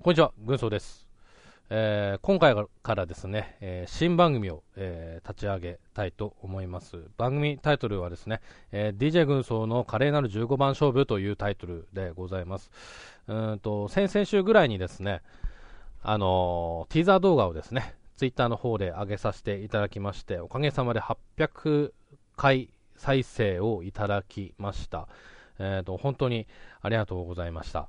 こんにちは、軍曹です。えー今回からですね、えー新番組を、えー立ち上げたいと思います。番組タイトルはですね、え DJ 軍曹の華麗なる15番勝負というタイトルでございます。うんと、先々週ぐらいにですね、あのティーザー動画をですね、ツイッターの方で上げさせていただきまして、おかげさまで800回再生をいただきました。えーと、本当にありがとうございました。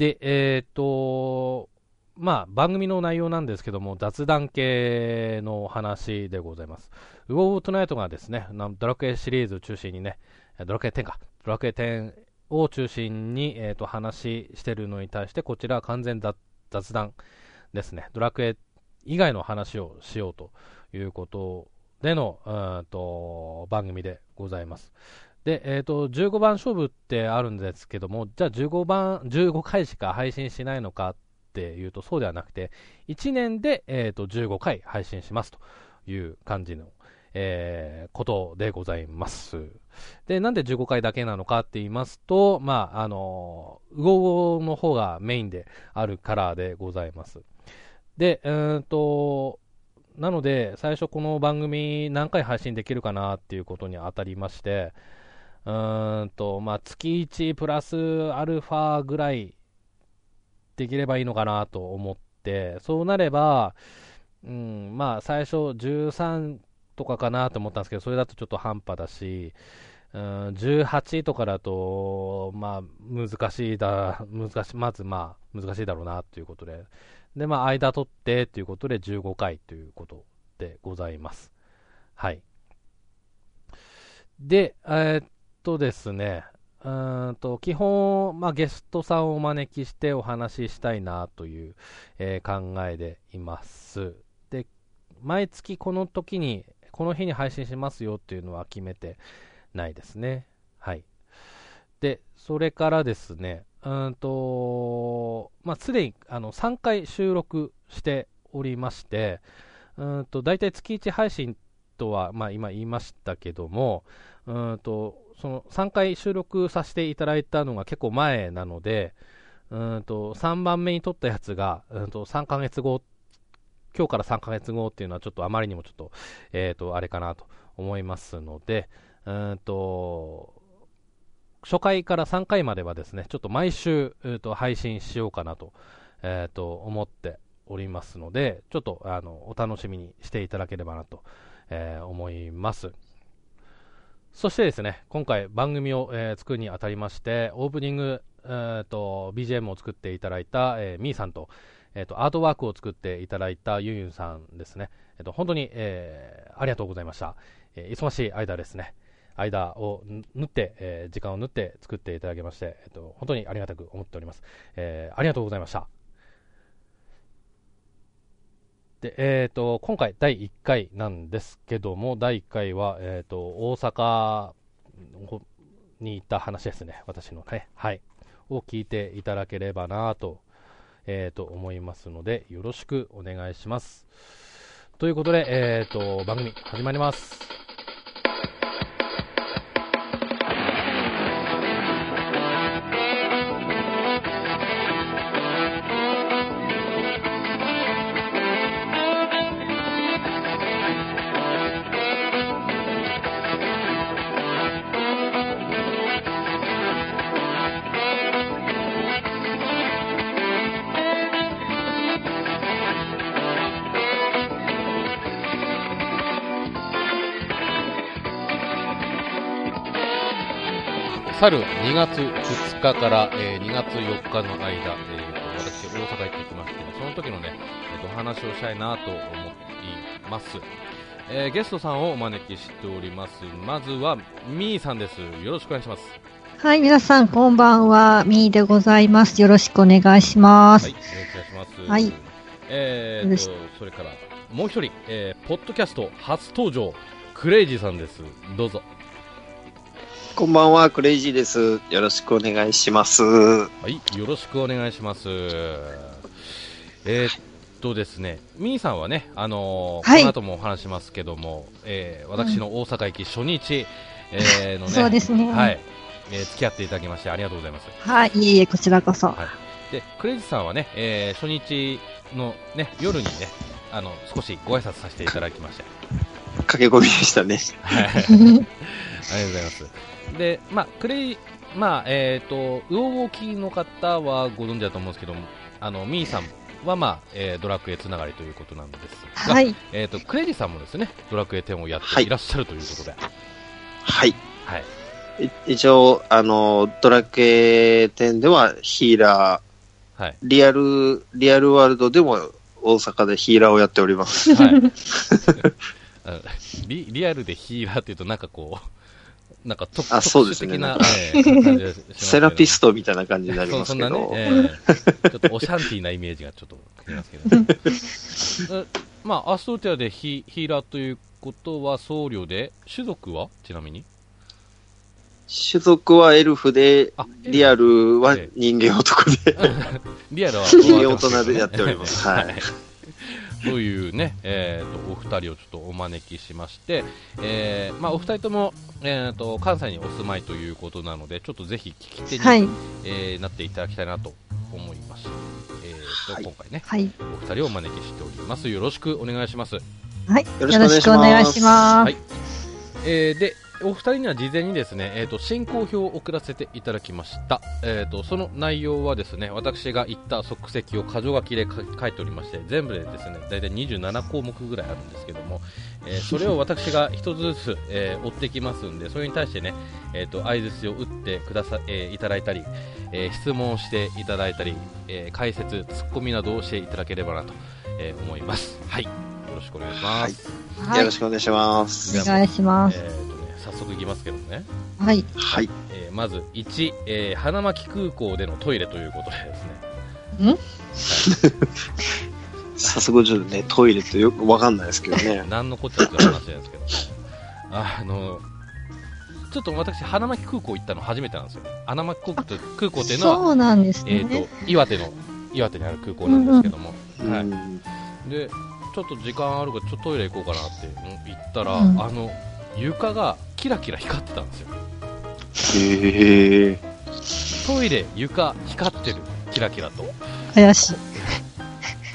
で、えっ、と、まあ、番組の内容なんですけども、雑談系の話でございます。ウォーブトナイトがですね、ドラクエシリーズを中心にね、ドラクエ10か、ドラクエ10を中心に、えー、と話してるのに対して、こちらは完全雑談ですね。ドラクエ以外の話をしようということでの、うんと番組でございます。で、えっ、と、15番勝負ってあるんですけども、じゃあ15番、15回しか配信しないのかっていうと、そうではなくて、1年で、えっ、と、15回配信しますという感じの、えーことでございます。で、なんで15回だけなのかって言いますと、まあ、あの、ウゴウゴの方がメインであるカラーでございます。で、うーんと、なので、最初この番組何回配信できるかなっていうことに当たりまして、うんと、まあ、月1プラスアルファぐらいできればいいのかなと思って、そうなれば、うん、まあ、最初13とかかなと思ったんですけど、それだとちょっと半端だし、うん、18とかだと、まあ、難しいだ、難しい、まずまあ、難しいだろうなということで、で、まあ、間取ってということで15回ということでございます。はい。で、えーっとですね、うんと基本、まあ、ゲストさんをお招きしてお話ししたいなという、えー考えでいます。で、毎月この時に、この日に配信しますよっていうのは決めてないですね。はい。で、それからですね、うんと、まあ、すでにあの3回収録しておりまして、うんと、大体月1配信とは、まあ、今言いましたけども、うんと、その3回収録させていただいたのが結構前なので、うんと、3番目に撮ったやつが、うんと、3ヶ月後、今日から3ヶ月後っていうのはちょっとあまりにもちょっと、えっ、と、あれかなと思いますので、うんと、初回から3回まではですね、ちょっと毎週、えーと配信しようかなと,、えーと思っておりますので、ちょっとあのお楽しみにしていただければなと、えー思います。そしてですね、今回番組を、えー作るにあたりまして、オープニング、えーと BGM を作っていただいた、えー、みーさんと、えーとアートワークを作っていただいたゆゆんさんですね、えーと本当に、えーありがとうございました。えー忙しい間ですね、間を縫って、えー時間を縫って作っていただきまして、えっと、本当にありがたく思っております。えーありがとうございました。で、えっ、と、今回第1回なんですけども、第1回は、えっ、と、大阪に行った話ですね、私のね、はい、を聞いていただければなと、えーと思いますので、よろしくお願いします。ということで、えっ、と、番組始まります。去る2月2日から、えー2月4日の間、えーと私、大阪行ってきまして、その時のね、えーとお話をしたいなと思います。えーゲストさんをお招きしております。まずは、みーさんです。よろしくお願いします。はい、皆さん、こんばんは。みーでございます。よろしくお願いします。はい、よろしくお願いします。はいえーとそれから、もう一人、えーポッドキャスト初登場、クレイジーさんです。どうぞ。こんばんは、クレイジーです。よろしくお願いします。はい、よろしくお願いします。えーっとですね、みーさんはね、あのーはいこの後もお話しますけども、えー私の大阪行き初日、えーのね、そうですねはい、えー付き合っていただきましてありがとうございます。はい、いえいえ、こちらこそ。はいで、クレイジさんはね、えー初日のね、夜にね、あの、少しご挨拶させていただきまして。駆け込みでしたね。はい。ありがとうございます。で、まあ、クレイ、まあ、えっ、と、ウオウオキの方はご存知だと思うんですけども、あの、ミーさんは、まあ、えードラクエつながりということなんですが、はい。えっ、と、クレイジさんもですね、ドラクエ10をやっはいていらっしゃるということで、はい。はい。い一応、あの、ドラクエ10ではヒーラー、はい。リアル、リアルワールドでも大阪でヒーラーをやっております。はい。リリアルでヒーラーっていうと、なんかこう、なんか特あそうですね。な、セラピストみたいな感じになりそそんなねますけど、、ええ。ちょっとオシャンティーなイメージがちょっとありますけどね。えまあ、アストルティアでヒヒーラーということは僧侶で、種族はちなみに？種族はエルフで、あリアルはええ。人間男で、リアルは 人間大人でやっております。はい。というね、えー、とお二人をちょっとお招きしまして、えーまあ、お二人とも、えー、と関西にお住まいということなので、ちょっとぜひ聞き手に、はい。えーなっていただきたいなと思いまして、えーとはい今回ね、はい。お二人をお招きしております。よろしくお願いします。はい。よよろしくお願いします。はいえーで、お二人には事前にですね、えー、と進行表を送らせていただきました、えー、とその内容はですね私が言った即席を箇条書きで書書いておりまして全部でですね大体27項目ぐらいあるんですけども、えーそれを私が一つずつ、えー追ってきますんでそれに対してね、えー、と相槌を打ってくださ、えーいただいたり、えー質問をしていただいたり、えー解説、ツッコミなどをしていただければなと、えー思います。はい、よろしくお願いします。はいよろ。しくお願いします。お願いします。早速いきますけどね。はい。はい。えーまず1、えー花巻空港でのトイレということでですね、早速ちょっとね、トイレってよくわかんないですけどね。何のこっちゃって話なんですけど、あの、ちょっと私、花巻空港行ったの初めてなんですよ。花巻空港と空港っていうのは、そうなんですえっ、ね。と、岩手の、岩手にある空港なんですけども、はい。うんで、ちょっと時間あるから、ちょっとトイレ行こうかなって言ったら、うんあの、床がキラキラ光ってたんですよ。へえ。トイレ、床、光ってる、キラキラと。怪し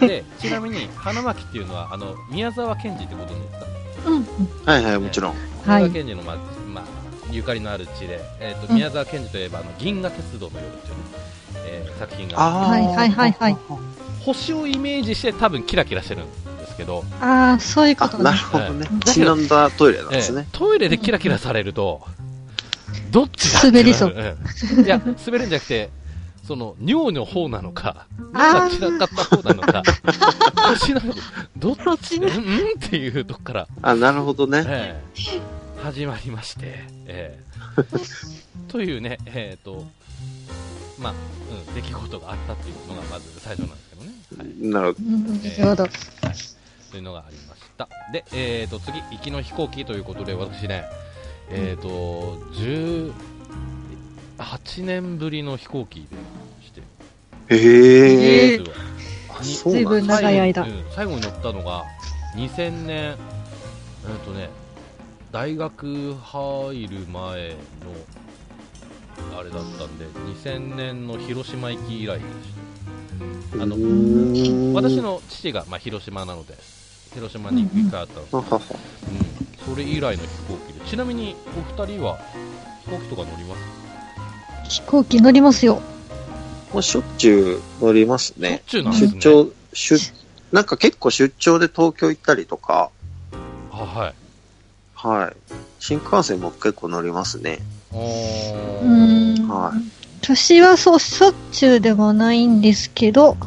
い。で、ちなみに、花巻っていうのは、あの、宮沢賢治ってことですか？うん。はいはい、もちろん。はい宮沢賢治の、まあ、まあ、ゆかりのある地で、えっ、と、うん宮沢賢治といえば、あの、銀河鉄道の夜っていうね、えー作品が、あーはいはいはいはい。星をイメージして多分キラキラしてるんですけど、ああ、そういうこあ、とねなる。ほどねはい。ちなんだトイレなんえですねー。トイレでキラキラされると、どっちだ滑りそううんいや、滑るんじゃなくて、その、尿の方なのか、なんか散らかった方なのか、星なのか、どっちうんうんっていうとこから、あ、なるほどね。ええ始まりまして、ええ というね、えっ、と、まあ、うん、出来事があったっていうのがまず最初なんですけどね。はい。なるほど。うんなるほど。というのがありました。で、えっ、と、次、行きの飛行機ということで、私ね、えっ、と、18年ぶりの飛行機でして、へえ。実はあ、にそう随分なんだ。長い間最後,、うん、最後に乗ったのが2000年えっ、とね大学入る前のあれだったんで2000年の広島行き以来でしたあの私。の父が、まあ、広島なので広島に行く機会あったんですけど、はははうん、それ以来の飛行機で。ちなみにお二人は飛行機とか乗ります？飛行機乗りますよ。もうしょっちゅう乗りますしょっね。ちゅうなんですね。出張、出、なんか結構出張で東京行ったりとか、あはい。はい。新幹線も結構乗りますね。おうん。はい。私はそう、しょっちゅうでもないんですけど、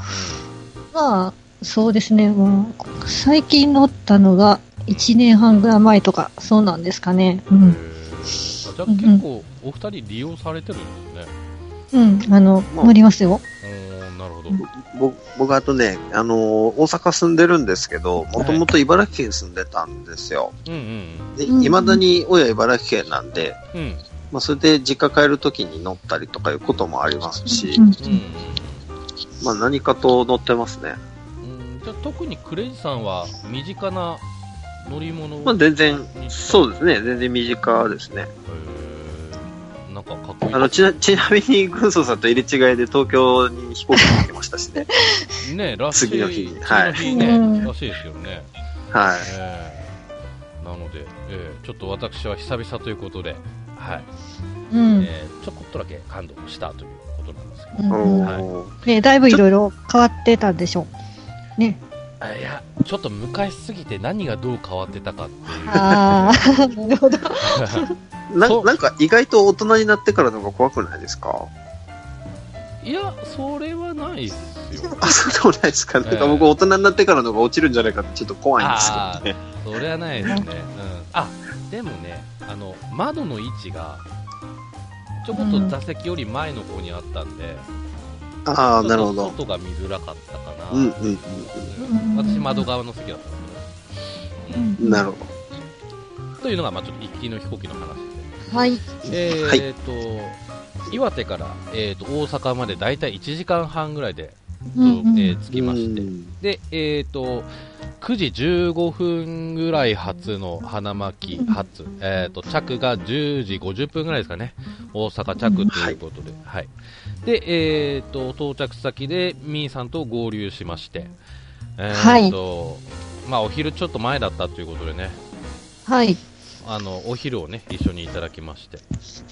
まあ、そうですね、もう、最近乗ったのが1年半ぐらい前とか、そうなんですかね。ううん。じゃあ結構お二人利用されてるんですね。うん、あの、まあ。乗りますよ。なるほど、ぼ僕あとね、あのー大阪住んでるんですけど、もともと茨城県住んでたんですよ。うんうんで、うん。未だに親茨城県なんで、うん。うんまあ、それで実家帰るときに乗ったりとかいうこともありますしう、んうん。まあ何かと乗ってますね。ゃあ特にクレイジさんは身近な乗り物まあ全然、そうですね。全然身近ですね。なんかかかっこいい。あの、ちな、ちなみに、軍曹さんと入れ違いで東京に飛行機に行きましたしね。ね らしい。次の日はいの日ね、うんらしいですよね。はい。えーなので、えーちょっと私は久々ということで、はい、うん。えーちょこっとだけ感動したということなんですけど、うんうんおーね、だいぶいろいろ変わってたんでしょう。ね。あいや、ちょっと昔すぎて何がどう変わってたかっていう。ああ、なるほど。そうななんか意外と大人になってからの方が怖くないですか？いや、それはないっすよ。あ、そうでもないですか？なんか僕大人になってからの方が落ちるんじゃないかってちょっと怖いんですあけどね。ーそれはないですね。うん。あ、でもね、あの、窓の位置が、ちょこっと座席より前の方にあったんで、ああ、なるほど。外が見づらかったかな。うんうんうん私、窓側の席だったんですけど、うんうん。なるほというのが、まあちょっと一気の飛行機の話で。はい。えーはいえーと、岩手から、えー、と大阪までだいたい1時間半ぐらいで、うんうんえー着ど。きまして、うんで、えー、と9時15分ぐらい発の花巻発、えー、と着が10時50分ぐらいですかね、大阪着ということで、はいでえー、と到着先でみーさんと合流しまして、えーとまあ、お昼ちょっと前だったということでね、はい。あのお昼をね一緒にいただきまして、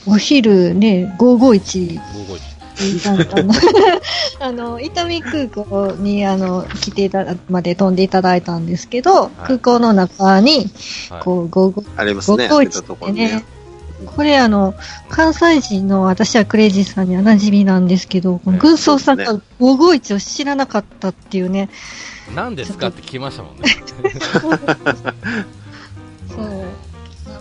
お昼ね、551午後1あの、あの、伊丹空港に、あの、来ていただ、まで飛んでいただいたんですけど、い。空港の中に、はい。こう、午後、ありますね。551出たとこってねろにね。、これあの、関西人の私はクレイジーさんには馴染みなんですけど、この軍曹さんがそう551を知らなかったっていうね、何ですかって聞きましたもんね。そう。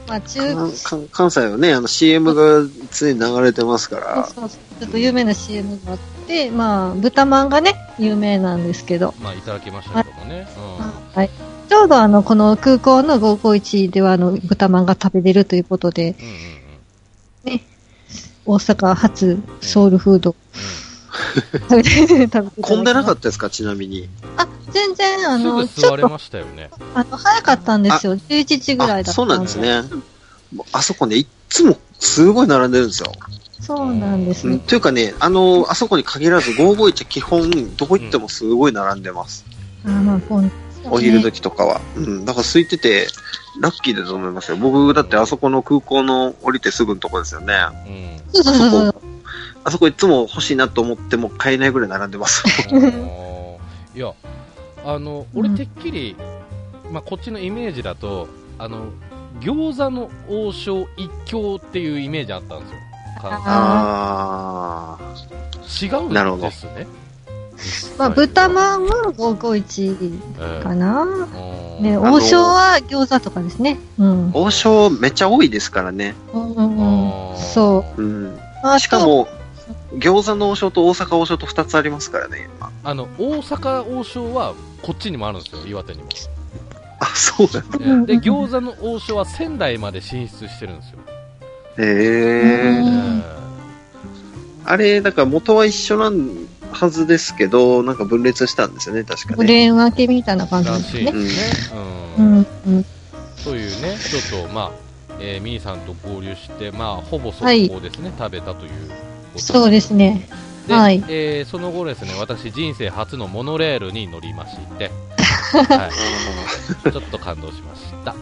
まあ、中、かか関西はね、あの CM が常に流れてますから、そうそうちょっと有名な CM があって、まあ、豚まんがね、有名なんですけど、まあ、いただきましたけどもね。はい。ちょうどあの、この空港の551では、あの、豚まんが食べれるということで、うん。うんうんうん。大阪発ソウルフード混んでなかったですか、ちなみに。あ、全然、あすの、ぐちょっと、座れましたよね。あの、早かったんですよ。11時ぐらいだったあそうなんです。ね。あそこね、いっつもすごい並んでるんですよ。そうなんですねうん。というかね、あの、あそこに限らず551は基本、どこ行ってもすごい並んでます。あまあ、こうお昼時とかは。うん。だから空いてて、ラッキーだと思いますよ。僕、だってあそこの空港の降りてすぐのとこですよね。うん。そうそうそう。あそこいつも欲しいなと思っても買えないぐらい並んでます。いや、あの、俺てっきり、まあ、こっちのイメージだと、あの、餃子の王将一強っていうイメージあったんですよ。関あ西違うんなるほどですね。まあ、豚まんは551ええかな。うんね、の王将は餃子とかですね。うん。ー。王将めっちゃ多いですからね。うんうんそう。うん。あしか、も、餃子の王将と大阪王将と2つありますからね、今。あの、大阪王将はこっちにもあるんですよ、岩手にも。あ、そうなんだ。ええで、餃子の王将は仙台まで進出してるんですよ。へうえ。んえあれ、だから元は一緒なんはずですけど、なんか分裂したんですよね、確かブね。レーン分けみたいな感じですね。すね。ううんん。うん。というね、ちょっと、まあ、えー、ミーさんと合流して、まあ、ほぼ速攻ですね、食べたということそうですね。で、はいえーその後ですね、私、人生初のモノレールに乗りまして、はい、ちょっと感動しました。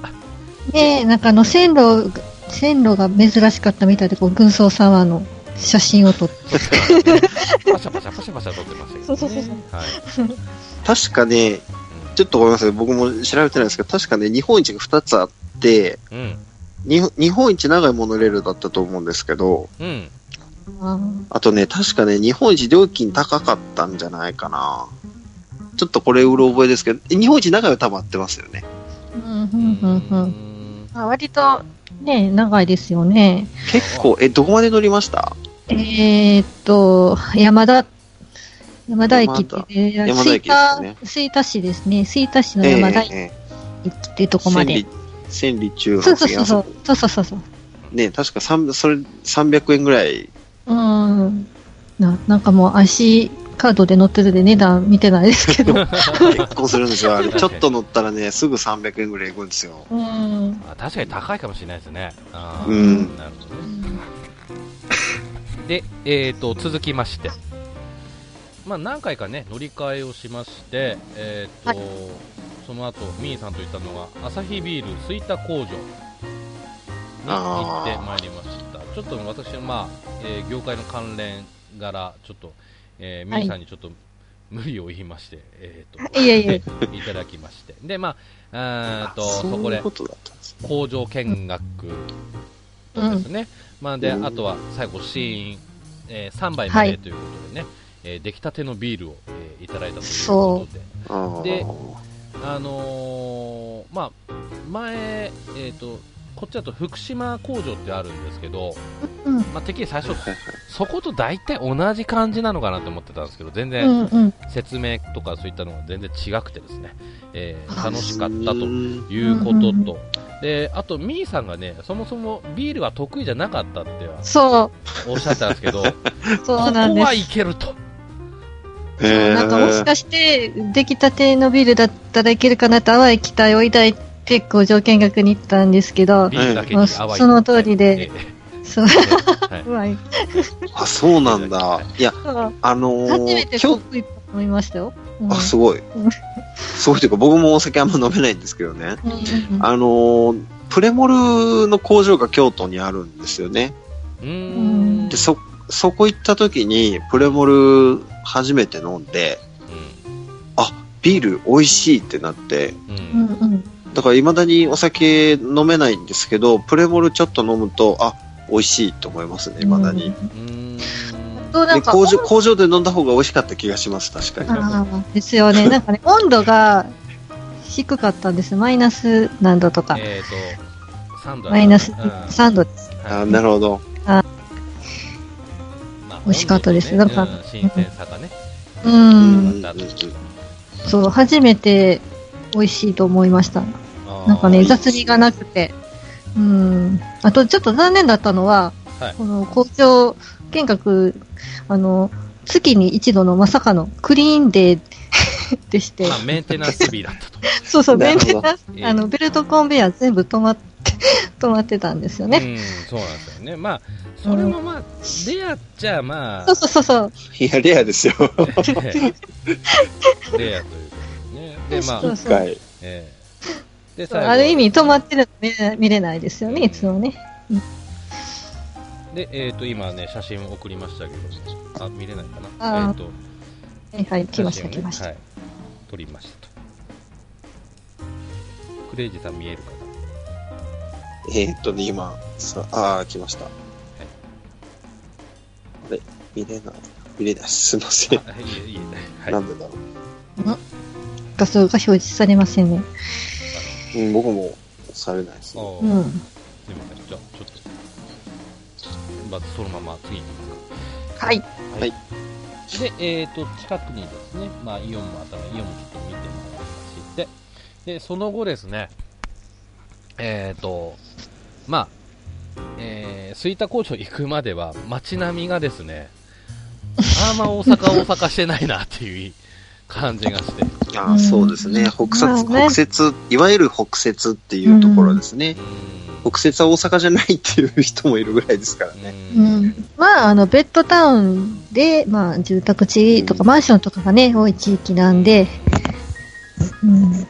で、なんかあの、線路、線路が珍しかったみたいで、こう、軍曹様の写真を撮って。パシャパシャパシャパシャ撮ってましたけど、ね。そうそうそうそうはい。確かね、ちょっとごめんなさい、僕も調べてないですけど、確かね、日本一が2つあって、うん。に日本一長いモノレールだったと思うんですけど、うん。ああとね、確かね、日本一料金高かったんじゃないかな。ちょっとこれうろ覚えですけど、え日本一長いは多分合ってますよね。ーうん、うん、うん、うん。ん。まあ、割と、ね、長いですよね。結構、え、どこまで乗りました？えーっと、山田、山田駅って、えー山田駅ですね吹田市ですね。吹田市の山田駅えっていうとえこまで。千里中そう発そうそうそう。そうそうそうそう。ね、確か三それ300円ぐらい。うん。な、なんかもう IC カードで乗ってるんで値段見てないですけど。結構するんですよ。あれ、ちょっと乗ったらね、すぐ300円ぐらいいくんですよ。うん。あ確かに高いかもしれないですね。あーうんなるほどね。で、えー、と続きまして、まあ、何回かね乗り換えをしまして、えーとはい。その後ミーさんと言ったのがアサヒビール吹田工場に行ってまいりました。ちょっと私は、まあえー業界の関連柄ちょっと、えーミーさんにちょっと無理を言いまして、えーと いえいえ。いただきまして。で、まあ、あーとそこで。工場見学ですね、まあ、であとは最後、シーン、えー3杯までということでね、えー出来たてのビールを、えーいただいたということで、であのーまあ、前、えーと、こっちだと福島工場ってあるんですけど、うん。まあ、てっきり最初、そこと大体同じ感じなのかなと思ってたんですけど、全う然。説明とかそういったのが全然違くてですね、えーあ楽しかったとうんいうことうんと、であと、ミーさんがね、そもそもビールは得意じゃなかったってそう。おっしゃってたんですけど、そうここなんです。はいけると。なんかもしかして、出来たてのビールだったらいけるかなと淡い期待を抱いて、工場見学に行ったんですけど。その通りでえそう、えはい うまい。あ、そうなんだ。いや、あのー、初めてコップ一本飲みましたよ。うんあ、すごいうん。すごいというか、僕もお酒あんま飲めないんですけどね。うんうんうんあのー、プレモルの工場が京都にあるんですよね。うーんで、そ、そこ行った時に、プレモル初めて飲んで、ビール美味しいってなって、うんうんうんだから未だにお酒飲めないんですけど、プレモルちょっと飲むと、あ、美味しいと思いますね、未だに。うーんで工場工場で飲んだ方が美味しかった気がします、確かに。ですよね。なんかね、温度が低かったんです。マイナス何度とか。えっ、と、3度マイナスうん3度です。あなるほど。まあ美味しかったですなんかうん新鮮さがね。う。うんんそう、初めて美味しいと思いました。なんかね、雑味がなくて。うん。あと、ちょっと残念だったのは、はいこの工場見学、あの、月に一度のまさかのクリーンデー でしてまあ、、メンテナンス日だったと。そうそう、メンテナンス、ええあの、ベルトコンベヤー全部止まって、止まってたんですよね。うん、そうなんですよね。まあ、それもまあ、レアっちゃまあそう、そうそうそう。いや、レアですよ。レアということでね。で、まあそ、うそうで、最後ある意味止まってるの見れ見れないですよね、いつもね。で、えっ、と、今ね、写真を送りましたけども、あ、見れないかあーな。えっ、と、はいはい、来ました、ね来ました。はい。撮りましたと。クレイジーさん見えるかえーっとね、今、さあー、来ました。あれ、見れない。見れない。すいません。なあいえ、いえ、はい。なんでだろ画像が表示されませんね。う。うん、僕もされないですね。うん。すみません。じゃあ、ちょっと、まずそのまま次に行きますか。はい。で、えっ、と、近くにですね、まあ、イオンもあったので、イオンもちょっと見てもらいまして、で、その後ですね、えっ、と、まあ、えー、吹田工場行くまでは、街並みがですね、あーまあ大阪、大阪してないなっていう感じがして、あそうですね。北摂、まあね北摂、いわゆる北摂っていうところですね。う北摂は大阪じゃないっていう人もいるぐらいですからね。ううんん。まあ、あの、ベッドタウンで、まあ、住宅地とかマンションとかがね、多い地域なんで、うん。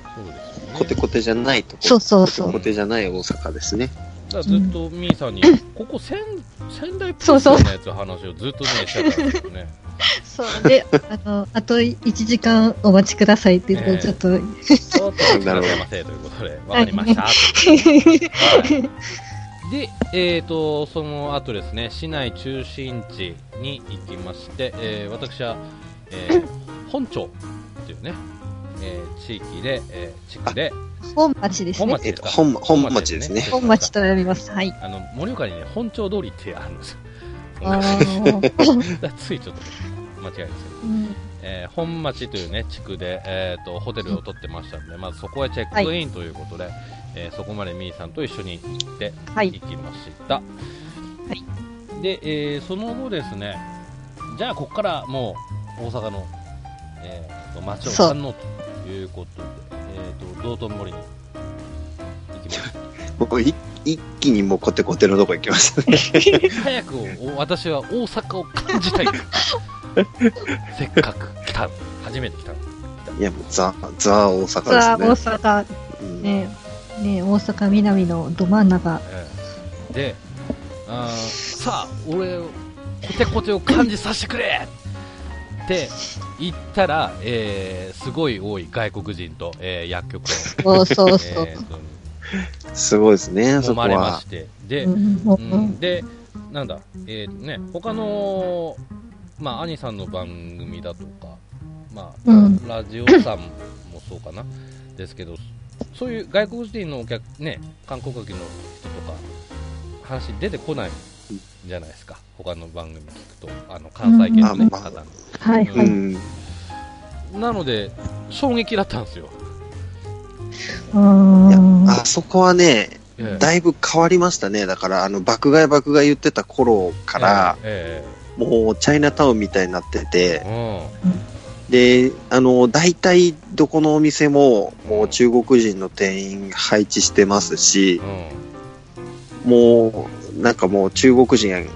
コテコテじゃないとこ。そうそうそうコテコテじゃない大阪ですね。だずっとミーさんに、ここ仙仙台プロそうそうのやつの話をずっとね、してたんですよね。そう。で、あの、あと1時間お待ちくださいって言うと、ええちょっと、ちょっとお待ちくださいませということで、わかりました。ということではいで、えー、とその後ですね市内中心地に行きまして、えー私は、えー本町っていうね、えー地域で、えー地区で本町ですね本町。えっと、本、本町ですね。本町と呼びます。はい。あの盛岡にね本町通りってあるんですよ ついちょっと間違いですけど、うんえー本町というね地区で、えー、とホテルを取ってましたんで、まずそこへチェックインということで、えーそこまでみーさんと一緒に行ってはい。行きました。で、えーその後ですね、じゃあここからもう大阪の、えーと街を堪能ということで、えーと道頓堀に行きました。もうい一気にもうコテコテのとこ行きましたね。早くお私は大阪を感じたい。せっかく来た。初めて来た。いや、もうザ、ザ大阪ですね。阪、うんね、ね、大阪南のど真ん中。ええで、あーさあ、俺、コテコテを感じさせてくれって言ったら、えーすごい多い外国人と、えー薬局を、そうそうそう。えーとすごいですね、そこは。揉まれまし。て、で、うんで、なんだ、えーとね、他の、まあ、兄さんの番組だとか、まあ、うん。ラジオさんもそうかな、ですけど、そういう外国人のお客、ね、韓国人の人とか、話出てこないじゃないですか、他の番組聞くと、あの関西圏の、ねうん。方の。はい。なので、衝撃だったんですよ。うーん。あそこはね、ええだいぶ変わりましたね。だから、あの、爆買い爆買い言ってた頃から、えもう、チャイナタウンみたいになってて、えで、あの、大体、どこのお店も、もう中国人の店員配置してますしもう、なんかもう中国人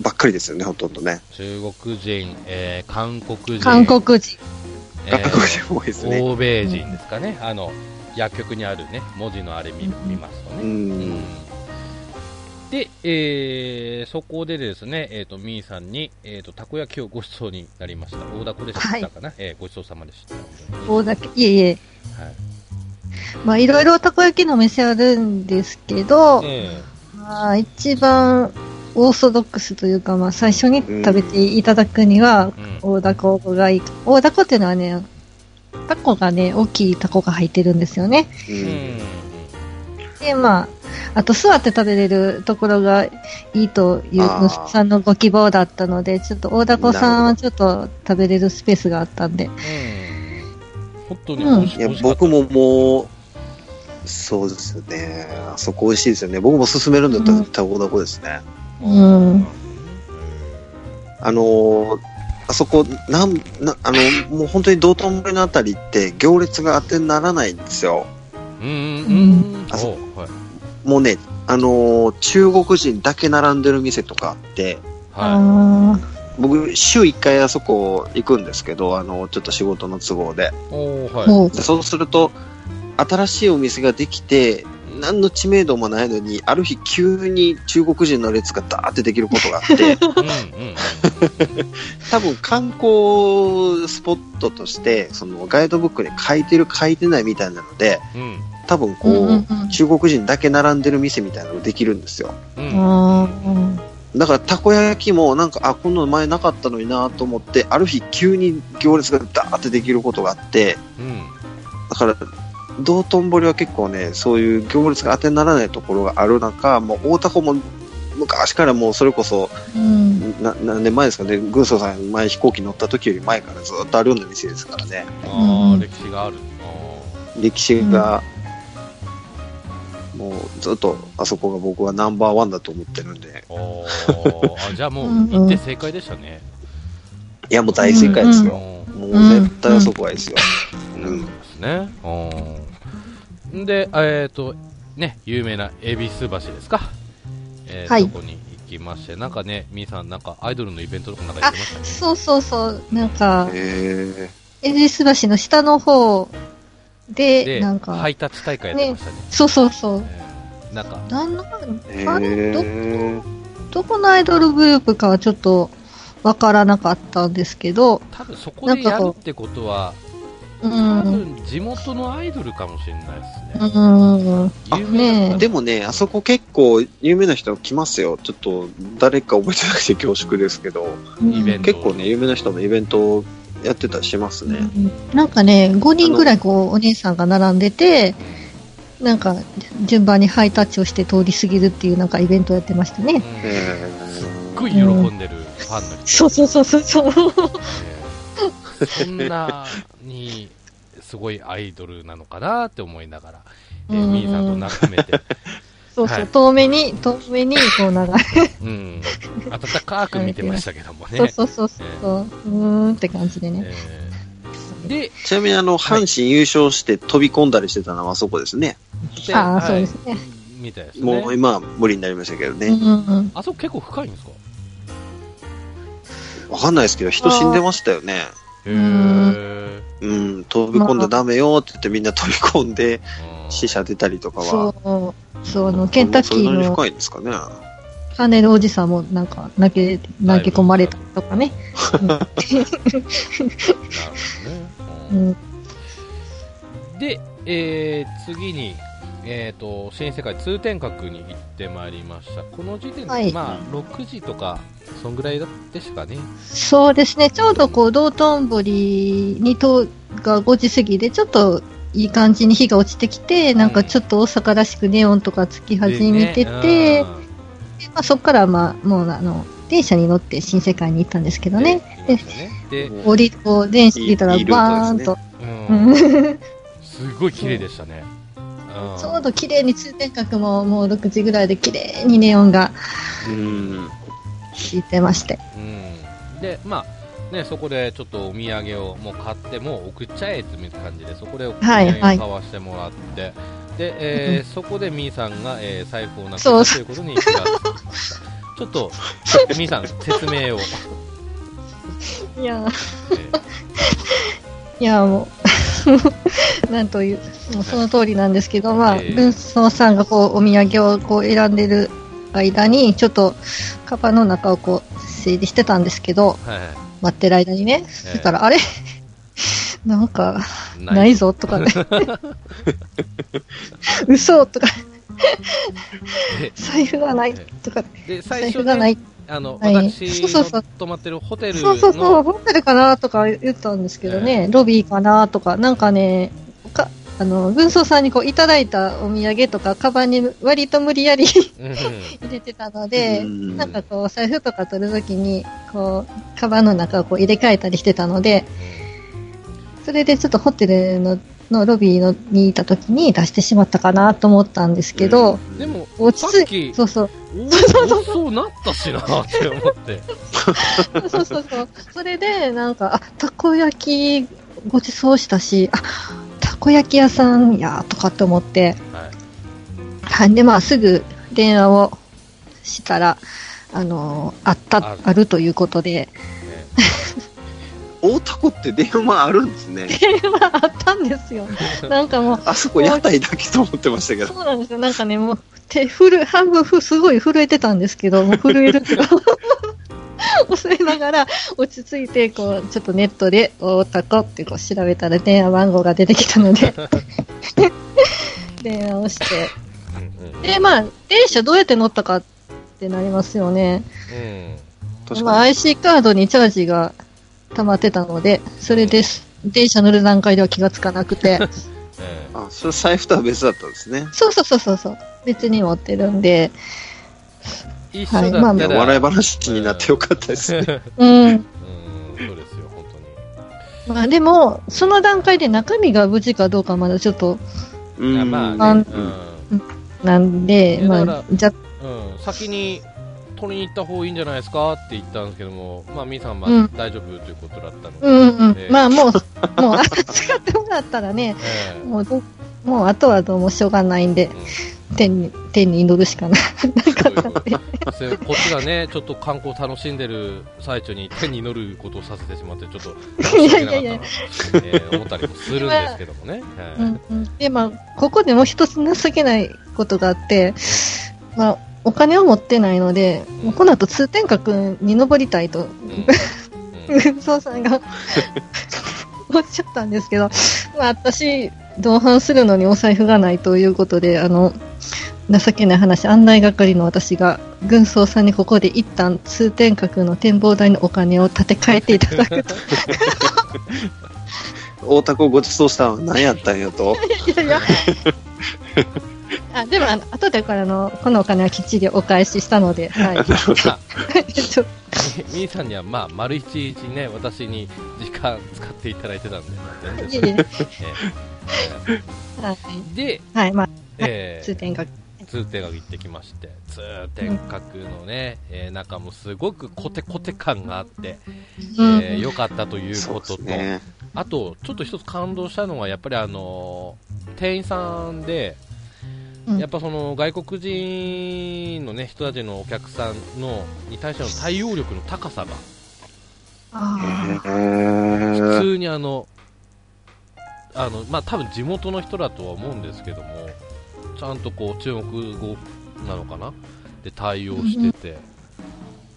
ばっかりですよね、ほとんどね。中国人、えー韓国人、韓国人。えー韓国人多いですね。欧米人ですかね、あの薬局にあるね文字のあれ見見ますとうね。うんん。で、えーそこでですね、えー、とみーさんに、えー、とたこ焼きをご馳走になりました、大凧でしたかな、えーごちそうさまでした。大だけ、いえいえ。はいまあ、いろいろたこ焼きのお店あるんですけど、えまあ、一番オーソドックスというか、まあ、最初に食べていただくには、大ダコがいい。大ダコっていうのはね、タコがね、大きいタコが入ってるんですよね。で、まあ、あと座って食べれるところがいいというさんのご希望だったので、ちょっと大ダコさんはちょっと食べれるスペースがあったんで。うん本当にうん美味しいや僕ももう、そうですよね。あそこ美味しいですよね。僕も勧めるんだったら絶対大凧ですね。うん。あのーあそこ、なん、な、あの、もう本当に道頓堀のあたりって行列が当てにならないんですよ。うんあそおはいもうね、あのー中国人だけ並んでる店とかあって、はあ僕、週1回あそこ行くんですけど、あの、ちょっと仕事の都合で。はいそうすると、新しいお店ができて、何の知名度もないのに、ある日急に中国人の列がダーってできることがあって、多分観光スポットとして、そのガイドブックに書いてる書いてないみたいなので、うん。多分こう、うんうんうん。中国人だけ並んでる店みたいなのができるんですよ。うん。だからたこ焼きもなんか、あ、こんなの前なかったのになと思って、ある日急に行列がダーってできることがあって、うん。だから、道頓堀は結構ね、そういう行列が当てにならないところがある中、もう大田区も昔からもうそれこそ、うん。な何年前ですかね、軍曹さん前飛行機乗った時より前からずっとあるような店ですからね。ああうん歴史があるあ歴史が、もうずっとあそこが僕はナンバーワンだと思ってるんで、あじゃあもう 行って正解でしたねいやもう大正解ですよ。うんもう絶対あそこはいいですよ。うん。ね。うんで、えっ、と、ね、有名な恵比寿橋ですか。えーはいそこに行きまして、なんかね、みーさん、なんかアイドルのイベントとかなんかやってましたね。そうそうそう。なんか、へ恵比寿橋の下の方で、で、なんか、ハイタッチ大会やってましたね。そうそうそう。えーなんか、なんあどえ。どこのアイドルグループかはちょっとわからなかったんですけど、多分そこでやるってことは、う多ん。分地元のアイドルかもしれないですね。うん。あ有名でもね、あそこ結構有名な人来ますよ。ちょっと誰か覚えてなくて恐縮ですけど、結構ね、有名な人のイベントをやってたりしますね。うんなんかね、5人ぐらいこう、お姉さんが並んでて、なんか、順番にハイタッチをして通り過ぎるっていうなんかイベントをやってましたね。うんえすっごい喜んでるファンの人。そうそうそうそうそんなにすごいアイドルなのかなって思いながら、えーーさんと眺めて、そうそう、はい遠目に、遠目にこう流れ、うん、温かく見てましたけどもね。そうそうそうそう、うーんって感じでね。えーで、ちなみにあの、阪神優勝して飛び込んだりしてたのはあそこですね。でああ、はいそうですね。みたいですねもう。今は無理になりましたけどね。うんうん。あそこ結構深いんですか？わかんないですけど、人死んでましたよね。へ。うん、飛び込んだらダメよって言ってみんな飛び込んでうん死者出たりとかは。そう、そう、あの、ケンタッキーの深いんですかね。パネルおじさんもなんか投げ、投げ込まれたりとかね。なるほどね。ううんん。で、えー、次に、えー、と新世界通天閣に行ってまいりました、この時点で、はい。まあ、6時とか、そんぐらいでしたかね、そうですね、ちょうどこう、道頓堀にとが5時過ぎで、ちょっといい感じに日が落ちてきて、なんかちょっと大阪らしくネオンとかつき始めてて、でね。まあ、そこからまあ、もうあの、電車に乗って新世界に行ったんですけうんどね、でねで、降り、こう、電車降りたらバーンと、うん。う んすごい綺麗でしたね。んちょうど綺麗に通天閣ももう6時ぐらいで綺麗にネオンがうん。ついてまして。うん、で、まあね、そこでちょっとお土産をもう買って、もう送っちゃえっていう感じで、そこでお土産をはいはい買わしてもらって、でえーそこでみーさんが、えー財布をなくしたということに気がつきました。ちょっと、みーさん、説明を。いやえいや、もう、なんという、もうその通りなんですけど、まあ、ええ。軍曹さんがこう、お土産をこう選んでる間に、ちょっと、カバンの中をこう、整理してたんですけど、ーはい。待ってる間にね、そしたら、あれ？なんか、なないぞとかね。嘘とか、で 財布がないとか、で最初ね財布がない。あの、はい。私そうそうそう。の泊まってるホテルそうそうそう、の、ホテルかなとか言ったんですけどね、ロビーかなとか、なんかね、かあの、軍曹さんにこういただいたお土産とか、カバンに割と無理やり入れてたので、うん。なんかこう、財布とか取るときに、こう、カバンの中をこう入れ替えたりしてたので、それでちょっとホテルののロビーのにいたときに出してしまったかなと思ったんですけど、うん。でも、落ち着きい、そう。そう、おそうなったしなって思って。そうそうそう。それで、なんか、あ、たこ焼きごちそうしたし、あ、たこ焼き屋さんや、とかって思って、はい。はい。で、まあ、すぐ電話をしたら、あのーあった、ああるということで、大田区って電話あるんですね。まあ、あったんですよ。なんかもう、あそこ屋台だけと思ってましたけど。そうなんですよ。なんかね、もう、手、震え、半分ふ、すごい震えてたんですけど、もう震えるけど、押えながら、落ち着いて、こう、ちょっとネットで、大田区ってこう調べたら電話番号が出てきたので、電話をして、で、まあ、電車どうやって乗ったかってなりますよね。うんまあ。IC カードにチャージが溜まってたので、それです。電車乗る段階では気がつかなくて、えあ、それ財布とは別だったんですね。そうそうそうそうそう、別に持ってるんで、え一緒だったはいまあ笑い話になってよかったですね。うん。うん、そうですよ、本当に。まあでも、その段階で中身が無事かどうかまだちょっと、うん。まあね、うんなんで、まあ、じゃ、うん、先に取りに行った方がいいんじゃないですかって言ったんですけども、まあ、みーさんはうん。大丈夫ということだったので、うんうん。え。え。まあもう、もう、あ使ってもらったらね、ええ。もうど、もうあとはどうもしょうがないんで、うん。天に、天に祈るしかな なかったんで。こっちがね、ちょっと観光楽しんでる最中に手に乗ることをさせてしまって、ちょっといやいやいやえー思ったりもするんですけどもね。えーうん。うんで、まあ、ここでもう一つ情けないことがあって、まあ、お金を持ってないので、うんもうこの後通天閣に登りたいと、うんうん 軍曹さんが おっしゃったんですけど、まあ、私、同伴するのにお財布がないということで、あの、情けない話、案内係の私が、軍曹さんにここで一旦通天閣の展望台のお金を立て替えていただくと。大田区をごちそうしたのは何やったんやと。いやいや。あでもあの、後でこれあの、このお金はきっちりお返ししたので、はい。まあちょみーさんには、まあ、丸一日ね、私に時間使っていただいてたんで、まあ全い然えはい。ーで、はい、まあ、えー通天閣。通天閣行ってきまして、通天閣のね、えー中もすごくコテコテ感があって、うんえー良かったということと、ね。あと、ちょっと一つ感動したのは、やっぱりあのー店員さんで、うん。やっぱその外国人のね人たちのお客さんのに対しての対応力の高さが普ー。通にあのあのまあ多分地元の人だとは思うんですけどもちゃんとこう中国語なのかな？で対応してて、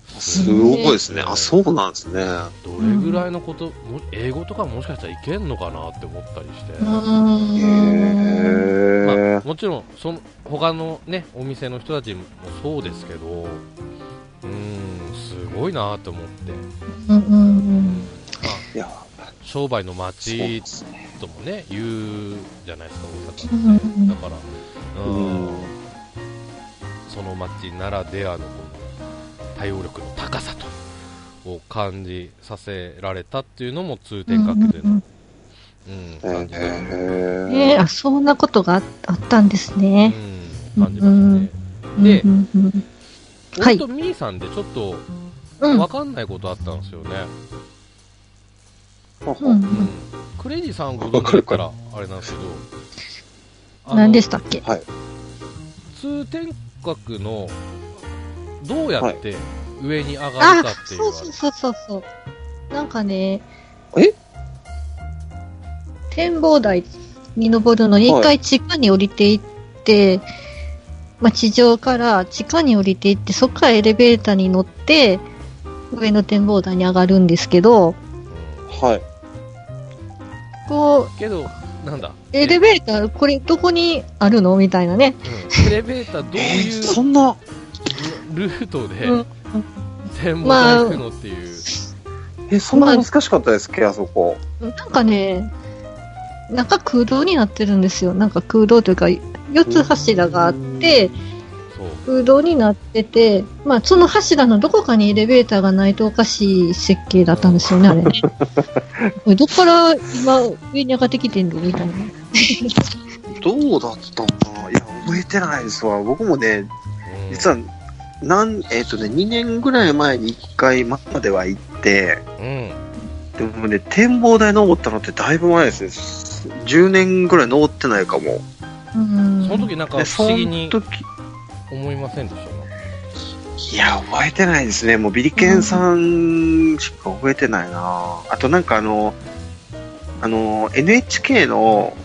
すごいですね。あ、そうなんですね。どれぐらいのこと、も英語とかもしかしたらいけんのかなって思ったりして。まあ、ーもちろんその他のねお店の人たちもそうですけどうーんすごいなと思って、うんうんうん。商売の街。ともね言うじゃないですか大うんうん。阪ってだからうん。うんその街ならではのこの対応力の高さとを感じさせられたっていうのも通天閣での、うん。へ感じだえーー、あ、そんなことがああったんですうね。ん。感じましたね。でうんうんとみーさんでちょっとうん。わかんないことあったんですよね。うんうん。クレイジーさんご存知だったらあれなんですけど、何でしたっけ？はい。通天閣のどうやって上に上がるあかっていう、そうそうそうそうそう。なんかね、え？展望台に登るのにはい一回地下に降りていって、まあ、地上から地下に降りていって、そこからエレベーターに乗って、上の展望台に上がるんですけど、はい。こう、けど、なんだ、エレベーター、これどこにあるの？みたいなね。うん。エレベーターどうえー、いうそんな、ルートでうん。展望台行くのっていう、え、そんな難しかったですっけ、あそこ。なんかね、中空洞になってるんですよ。なんか空洞というか、4つ柱があって、空洞になってて、まあ、その柱のどこかにエレベーターがないとおかしい設計だったんですよね、あれね。これどっから今上に上がってきてんの？みたいな。どうだったかな？いや、覚えてないですわ。僕もね、うん実は、なん、えっ、とね、2年ぐらい前に1回までは行って、うん、でもね、展望台登ったのってだいぶ前ですね。10年ぐらい登ってないかも。うん。その時なんかで、不その思議に時、思いませんでした？いや、覚えてないですね。もうビリケンさんしか覚えてないな。あとなんかあの、あの、NHK の、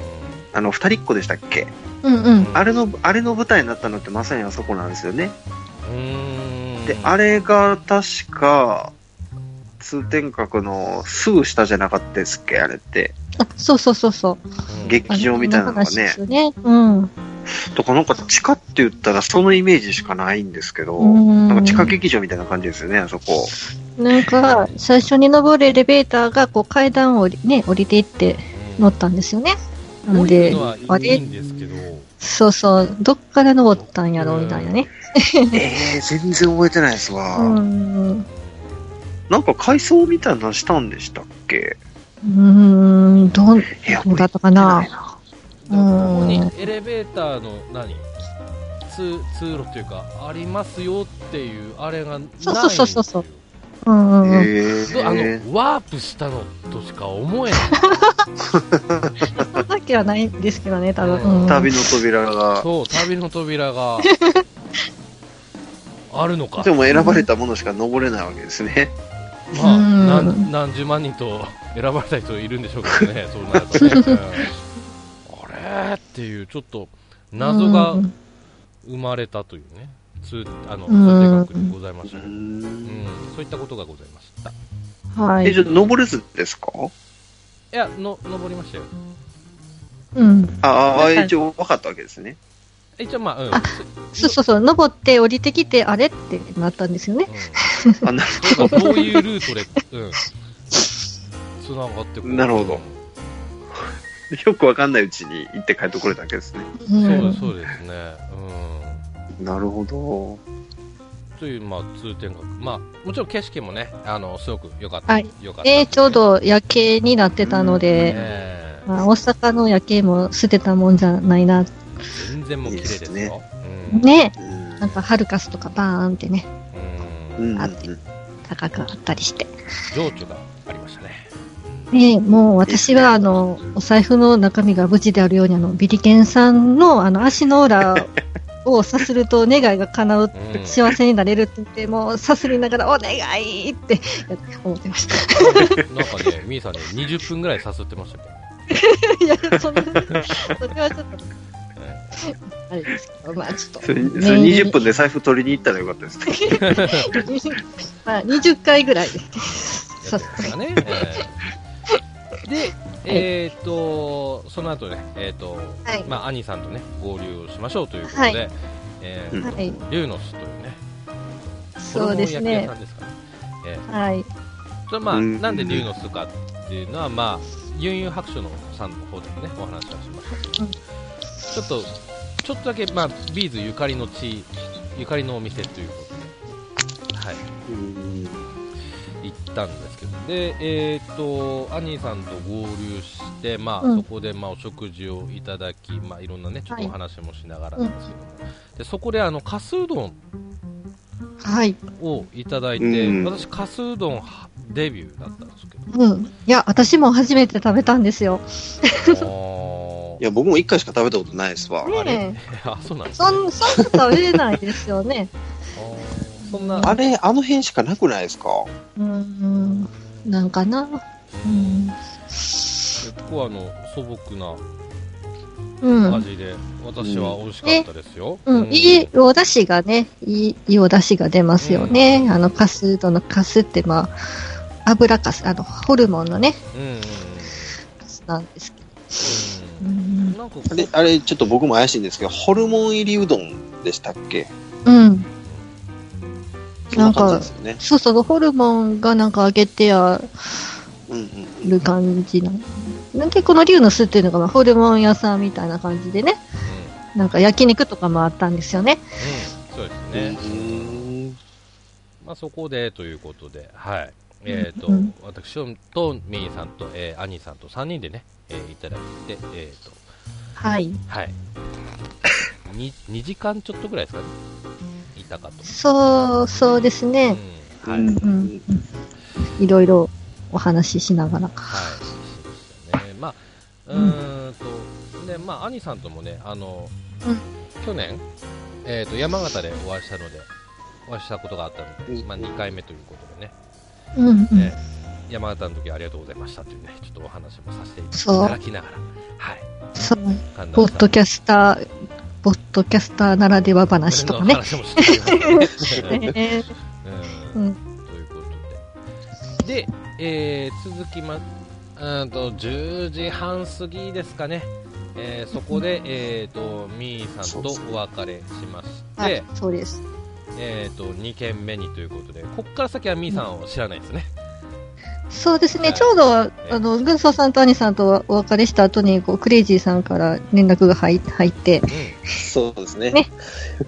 あの、二人っ子でしたっけ？うんうん。あれの、あれの舞台になったのってまさにあそこなんですよね。うーんで、あれが確か、通天閣のすぐ下じゃなかったですっけ？あれって。あ、そうそうそうそう。うん劇場みたいなのがね。すよね。うん。とかなんか地下って言ったらそのイメージしかないんですけど、うんなんか地下劇場みたいな感じですよね、あそこ。なんか、最初に登るエレベーターが、こう階段をね、降りていって乗ったんですよね。なんであれいいんですけど、そうそう、どっから登ったんやろ、みたいなね。えー、全然覚えてないですわ。うん。なんか改装みたいなのしたんでしたっけ？うーん、どう、いや、どうだったか覚なここにエレベーターの何？通通路というかありますよっていうあれがないんですよそうそうそう。そううんうんうん。えどあー、のワープしたのとしか思えないそんなきはないんですけどね、多分。うん。うん。旅の扉が。そう旅の扉が あるのか。でも選ばれたものしか登れないわけですね。まあ、うん何何十万人と選ばれた人いるんでしょうけどね そうなるとね、うん。あれっていうちょっと謎がうん。生まれたというね通あのうん。通天閣にございました、ううん。んそういったことがございました。え、はい。じゃあ登れずですか？いやの登りましたよ。うん。ああ、一応分かったわけですね。一応まあうんあそうそうそう、登って降りてきて、あれってなったんですよね。あなうん、どういうルートで、うん、つながってくるなるほどよく分かんないうちに行って帰ってこれたわけですね。ううん、そうでんすそうですねうんなるほど。という、まあ、通天閣。まあ、もちろん景色もね、あの、すごく良かった。はい良かった。えー、ちょうど夜景になってたので、えまあ、大阪の夜景も捨てたもんじゃないな。全然もう綺麗ですよ。いいですうんね。うんなんか、ハルカスとかバーンってね、うんうんあって高くあったりして。情緒がありましたね。ねえもう私は、あの、お財布の中身が無事であるように、あの、ビリケンさんの、あの、足の裏を さすると願いが叶う、うん幸せになれるって言って、もうさすりながら、お願いって思ってました。なんかね、みーさんね、20分ぐらいさすってましたけど、いや、そんな、それはちょっと、あれですけど、まあちょっと。それそれ20分で財布取りに行ったらよかったですね。まあ、20回ぐらいです。やってましたね。えーで、えーっと、その後ね、えーっと、はいまあ、兄さんとね、合流をしましょうということで、はいえーはいリュウノスというね、そうですねね。えーはい。それまあ、うんなんでリュウノスかっていうのは、まあ、ユンユン白書のさんの方でもね、お話はしましたけど、うんちょっと、ちょっとだけ、まあ、ビーズゆかりの地、ゆかりのお店ということで、はい、うん。行ったんですけど、で、えっ、と、アニーさんと合流して、まあ、うん。そこで、まあ、お食事をいただき、まあ、いろんなね、ちょっとお話もしながらなんですけども、でそこで、あの、かすうどん。はい。をいただいて、うん。私、かすうどんはデビューだったんですけど、うん。いや、私も初めて食べたんですよ。あいや、僕も1回しか食べたことないですわ。あれねえ。あ、そうなんですそねん、そんな食べれないですよね。あーそんな、あれ、あの辺しかなくないですか？うん、うん。なんかな。うん。結構あの素朴なうん。味で、私は美味しかったですよ。うん、いいお出汁がね、いい、いいお出汁が出ますよね。うんあの、カスうどんのカスって、まあ、油かす、あの、ホルモンのね、うんうんうんカスなんですけうど。うんん。なんかこうあれ、あれちょっと僕も怪しいんですけど、ホルモン入りうどんでしたっけ？うん。な感じですよね。そうそう、ホルモンがなんか揚げてあうんうんうん。る感じなの。結構この竜の巣っていうのが、まあ、ホルモン屋さんみたいな感じでね、なんか焼肉とかもあったんですよね。うん、うん、そうですね。うんまあそこでということで、はい。えっ、と、うん私とミーさんと、えー、アニーさんと3人でね、えーいただいて、えっ、と、はい。はい。に2時間ちょっとぐらいですかね。いたかと。そう、そうですね。うん、はい。うんうんいろいろお話ししながら。はい、しましたね。まあ、うーんと、で、まあ、兄さんともね、あの、うん去年、えっ、と、山形でお会いしたので、お会いしたことがあったので、うんまあ、2回目ということでね、うんうん。えー山形の時はありがとうございましたというね、ちょっとお話もさせていそうただきながら、はい、そう。神田ポッドキャスター、ポッドキャスターならでは話とかね。話もして ということで。で、えー続きま、うーんと、10時半過ぎですかね。えーそこで、えっ、と、みーさんとお別れしまして、はい、そうです。えっ、と、2軒目にということで、こっから先はみーさんを知らないですね。そうですね、はい。ちょうど、あの、軍曹さんと兄さんとお別れした後に、こう、クレイジーさんから連絡が入入って、うん。そうですね。ね。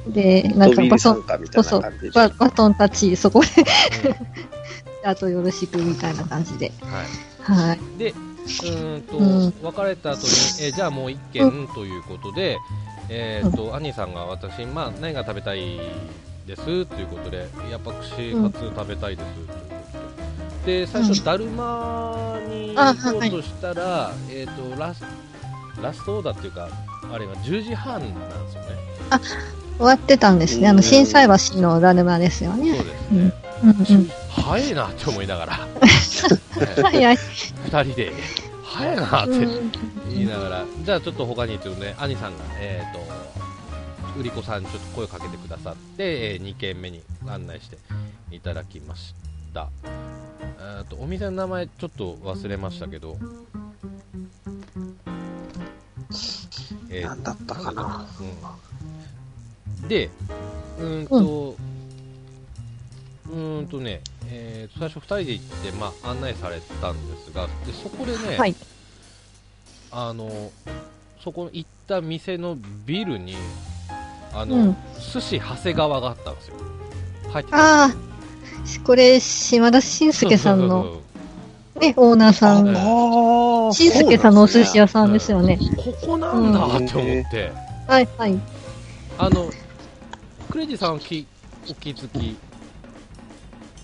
で、なんかバトン、そそう。いうババトンタッチ、そこで、あとよろしくみたいな感じで。はい。はい。で、うーんと、うん。別れた後に、えーじゃあもう1軒ということで、えっ、と、兄さんが私、まあ、何が食べたいです？ということで、やっぱ串カツ食べたいです。ということで、で、最初、だるまにあ行こうとしたら、えっ、と、ラス、ラストオーダーっていうか、あれが10時半なんですよね。終わってたんですね。あの、うん震災橋のだるまですよそうね。ですね。うんうん。早いなって思いながら、早い。2人で、早いなってうん言いながら、じゃあちょっと他にちょっとね、兄さんが、えっ、と、売り子さんにちょっと声をかけてくださって、え2軒目に案内していただきました。えーと、お店の名前ちょっと忘れましたけど、えーなんだったかな。うん、で、うーんと、うーんとね、えーと最初2人で行って、まあ、案内されたんですが、でそこでね、はい。あの、そこ行った店のビルに、あの、うん寿司長谷川があったんですよ。入ってたああ、これ、島田紳介さんの、ね、オーナーさん。紳介さんのお寿司屋さんですよね。ここなんだって思って、はい、はい。あの、クレイジーさんはきお気づき？い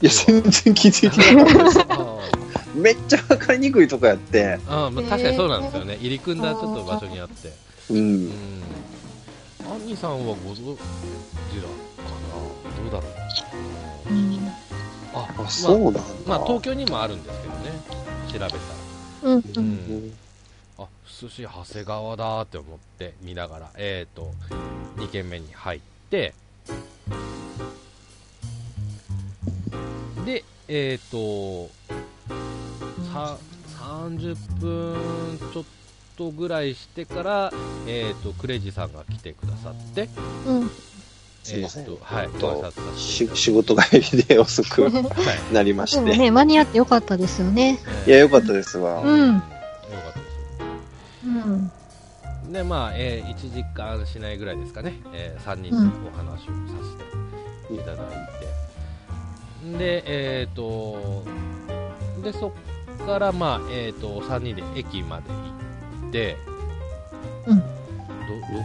や、全然気づいてなかったです。あめっちゃ分かりにくいとこやって、あまあ、確かにそうなんですよね。入り組んだちょっと場所にあって。うん。うん。アンニさんはご存知だかな？どうだろう。うん。あ、あ、そうなんだ。まあ、東京にもあるんですけどね。調べたら。うん。う。うん。うんあ、寿司長谷川だって思って見ながら、えっ、ー、と、2軒目に入って、で、えっ、ー、と、さ、30分ちょっとぐらいしてから、えっ、ー、と、クレイジーさんが来てくださって、うん。すいませんえーとはい、と 仕事帰りで遅く はい。なりまして。でもね、間に合ってよかったですよね。いや、よかったですわ。うんよかったです。うん。で、まあ、えー、1時間しないぐらいですかね、えー、3人でお話をさせていただいて、で、えっ、と、で、そっから、まあ、えっ、と、3人で駅まで行って、うんど、ど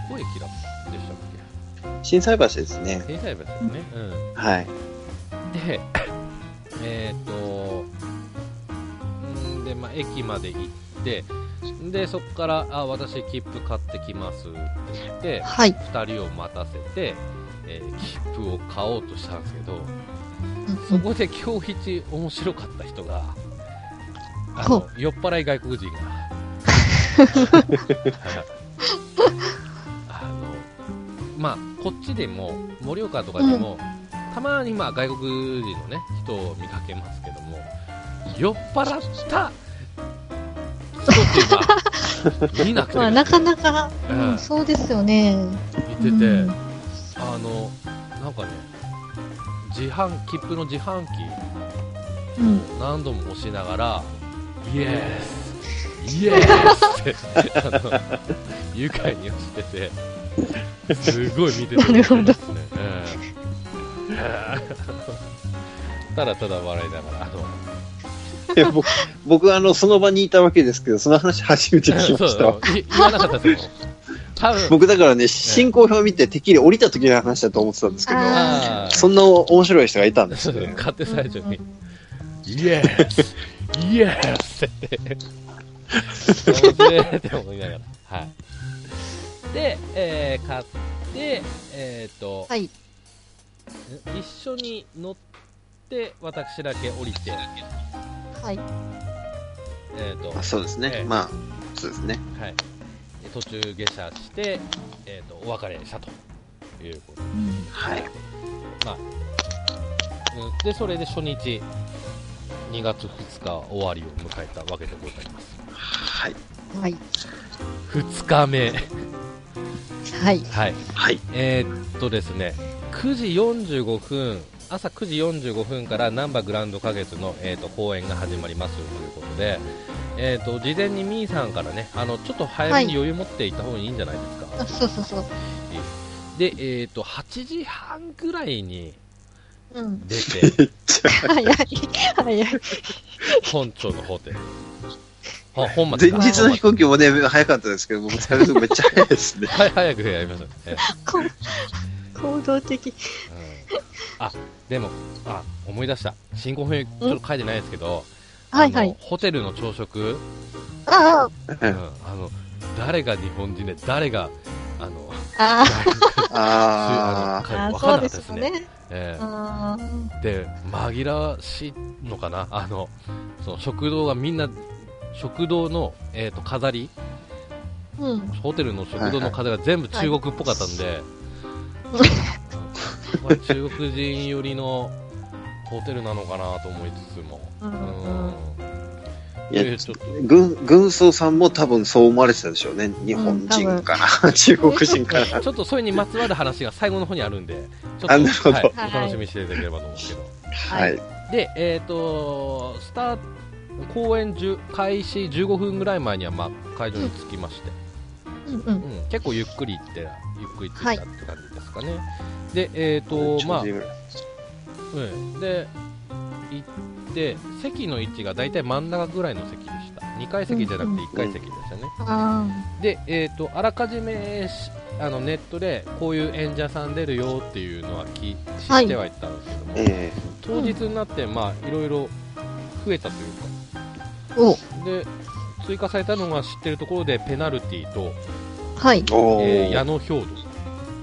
こ駅だでしたっ震災橋ですね。け天才橋ですよね。うん。はい。で、えっ、と、んで、まあ、駅まで行って、で、そこから、あ、私、切符買ってきますって言って、はい。2人を待たせて、えー切符を買おうとしたんですけど、うんそこで今日一面白かった人が、あほの酔っ払い外国人が、あのまあ、こっちでも、盛岡とかでも、たまにまあ外国人の、ね、人を見かけますけども、酔っ払った 人っていうのは見なくてまあ、なかなか、ううん。ん、そうですよね。見てて、うん。あの、なんかね、自販、切符の自販機うん。を何度も押しながら、イエース イエースって、あの、愉快に押してて、すごい見てて、なるほどですね。ええただただ笑いながら、あの、いや僕、僕はあの、その場にいたわけですけど、その話初めて聞きましたわ。い言わなかったですよ。多分僕だからね、進行表を見ててっきり降りた時の話だと思ってたんですけど、ああーそんな面白い人がいたんですね。買って最初に、イエースイエースって言って、面白いって思いながら。はい。で、えー、買って、えっ、と、はい。一緒に乗って、私だけ降りて、はい。えっ、と、あそうですね。ええまあ、そうですね。はい。途中下車して、えっ、と、お別れしたということうんはい。まあ、うんで、それで初日、2月2日終わりを迎えたわけでございます。はい。はい。2日目。はい。はい。はい。えーっとですね、9時45分、朝9時45分からナンバーグランド花月の、えー、と公演が始まりますということで、えー、と事前にみーさんからねあのちょっと早めに余裕持っていった方がいいんじゃないですか、あそうそうそう。で、えー、と8時半ぐらいにうん。出て早い。早い。本庁のホテルあ本前町か日の飛行機もね、早かったですけど、僕、めっちゃ早いですね。はい早くやりましょう、えこ行動的。うん。あでもあ思い出した。進行表ちょっと書いてないですけど、はいはい。あの。ホテルの朝食。あうん、あの誰が日本人で誰があのあ、あ。ああ、かんああそうでなかったですすね。ね。えあえで紛らわしいのかな。あのその食堂がみんな食堂の、えー、と飾りーうん。ホテルの食堂の飾りが全部中国っぽかったんで、はいうんこれ中国人寄りのホテルなのかなと思いつつも、うんうんいやでちょっと軍、軍曹さんも多分そう思われてたでしょうね。日本人かな。中国人かな。ちょっとそれにまつわる話が最後の方にあるんで、ちょっと、あなるほどはい、はいお楽しみにしていただければと思うんですけど。はい。で、えっ、と、スタート、公演10開始15分ぐらい前には、まあ、会場に着きまして、うんう。うんん、結構ゆっくり行って、ゆっくり着いたって感じですかね。で、えっ、と、まあ、うん、で、行って、席の位置が大体真ん中ぐらいの席でした。2階席じゃなくて1階席でしたね。あで、えっ、と、あらかじめしあのネットでこういう演者さん出るよっていうのはき知はいってはいたんですけども、え当日になって、まあ、いろいろ増えたというか、お、で、追加されたのが知ってるところで、ペナルティと、はい。おえー、ー。矢野兵道で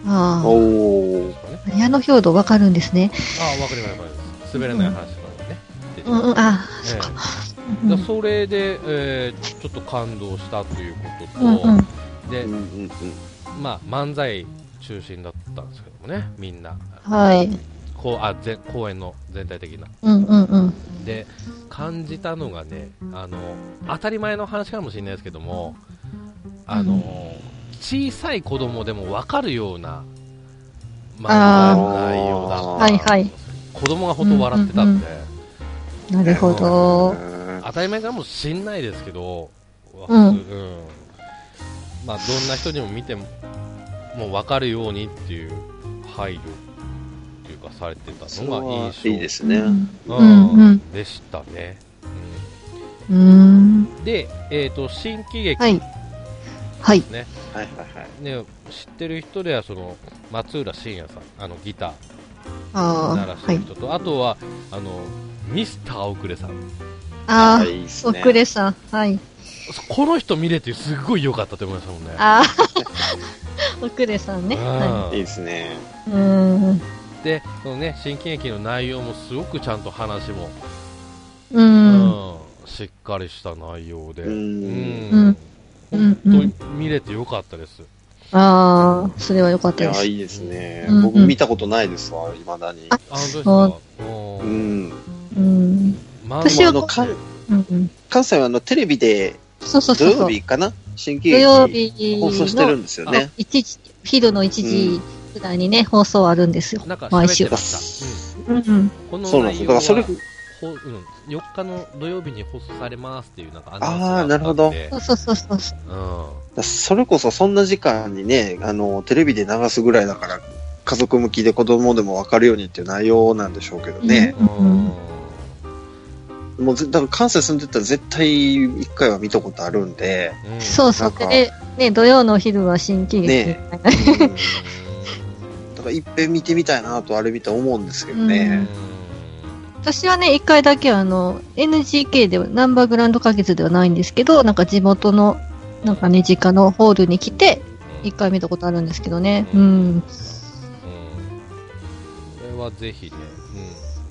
あおー。すかね。あ。矢野兵道わかるんですね。ああ、わかります、わかります。滑らない話とかもね。出てうんうん、あ、えそっか。えだそれで、えーちょっと感動したということと、うんうん。でうん、うんうん。まあ、漫才中心だったんですけどもね、みんな。はい。こうあ全公演の全体的な。うんうんうん。で、感じたのがね、あの、当たり前の話かもしれないですけども、あの、小さい子供でも分かるような漫画の内容だった。はいはい。子供がほんと笑ってたんで、なるほど。当たり前かもしんないですけど、うん。うん。まあ、どんな人にも見ても、分かるようにっていう配慮っていうかされてたのがは印象いいですね。うんううんうんでしたね。うーん。うんで、えっ、と、新喜劇はい。はい。はいはいはい。ね、知ってる人ではその松浦慎也さん、あのギターああ、鳴らしてはい。る人と、あとはあのミスターオクレさん、ああ、ね。遅れさん。はい。この人見れてすごい良かったと思いましたもんね。ああ、遅れさんね。うんはいいですね。い。うーん。で、そのね、新喜劇の内容もすごくちゃんと話も、う。うんんしっかりした内容で、ううんん。本当に見れて良かったです。ああ、それは良かっいや、たです。いいですねうん。僕見たことないですわ、未だに。あそうか？ううんん。うん。漫私はうんうん。関西はあのテレビで土そうそうそうそう。曜日かな？新喜劇日放送してるのんですよね。一時、昼の1時ぐらいにね、放送あるんですよ。なんか毎週。うんうん。うん、このそうなんですよ。内容はだからそれ、ほうん、4日の土曜日に放送されますっていうなんかアナウンスあーがあなるほどそうそうそうそう。うん、それこそそんな時間にね、あの、テレビで流すぐらいだから、家族向きで子供でもわかるようにっていう内容なんでしょうけどね。うんもうぜ、だから関西住んでたら絶対一回は見たことあるんで、うんそうそう。で、ね、土曜のお昼は新喜劇みたいな。うんだからいっぺん見てみたいなとあれ見て思うんですけどね。私はね、一回だけあの、NGK では、ナンバーグランド花月ではないんですけど、なんか地元の、なんかね、実家のホールに来て、一回見たことあるんですけどね。うん。うんこれはぜひね、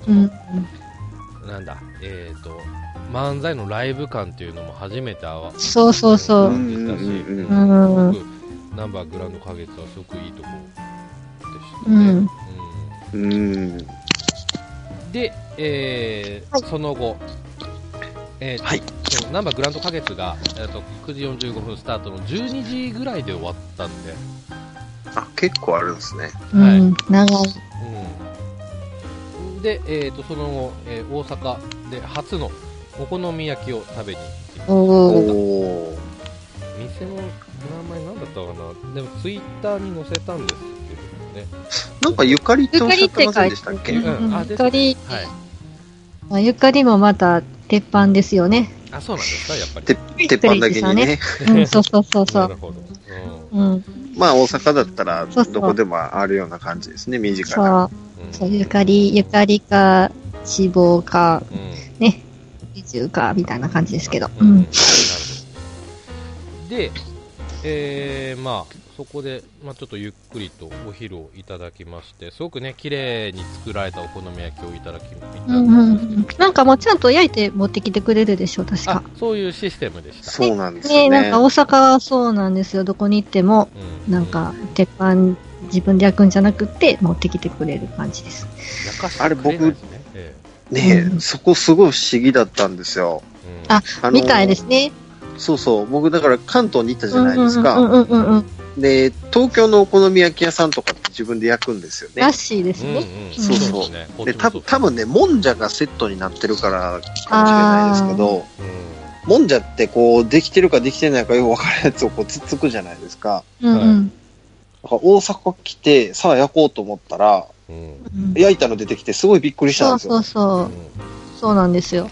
うん。うん、なんだ、えっ、と、漫才のライブ感っていうのも初めて合わそうそうそうう。んでしたし、うんナンバーグランド花月はすごくいいとこでしたね。うん。うん。うん。で、えーはいその後、えーはいそのナンバーグランド花月が、えー、と9時45分スタートの12時ぐらいで終わったんで、あ、結構あるんですね。うん。長い。うん、で、えー、とその後、えー大阪で初のお好み焼きを食べに行ってきましたお。店の名前なんだったかな？でもツイッターに載せたんですね。なんかゆかりっておっしゃってませんでしたっけゆかりはい。まあゆかりもまた、鉄板ですよね。あ、そうなんですか、やっぱり。て鉄板だけにね。うん、そうそうそうそう。なるほど。うん。まあ大阪だったらそうそうどこでもあるような感じですね、身近そうな。。うん。そう、ゆかり、ゆかりか、脂肪か、うん。ね、比重か、みたいな感じですけど。う、うんん。なるほど。で、えー、まあ、そこで、まあ、ちょっとゆっくりとお昼をいただきまして、すごくね、綺麗に作られたお好み焼きをいただき、いただうんうん。なんかもうちゃんと焼いて持ってきてくれるでしょ、確あか。、そういうシステムでした。そうなんですねよね。なんか大阪はそうなんですよ。どこに行っても、うんなんか、鉄板、自分で焼くんじゃなくて、持ってきてくれる感じです。焼かしてくれないですね。えねえ、うんそこすごい不思議だったんですよ。えうんああのみたいですね。そうそう。僕だから関東に行ったじゃないですうんか。で、東京のお好み焼き屋さんとかって自分で焼くんですよねら。しいですうんね。うん、そうそうでた多分ね、もんじゃがセットになってるからかもしれないですけど、うもんじゃってこう、できてるかできてないかよくわからないやつをこう、つっつくじゃないですか。うんうん。だから大阪来て、さあ焼こうと思ったら、ん。うん。うん焼いたの出てきてすごいびっくりしたんそうですよ。そうそう。そうなんですよ。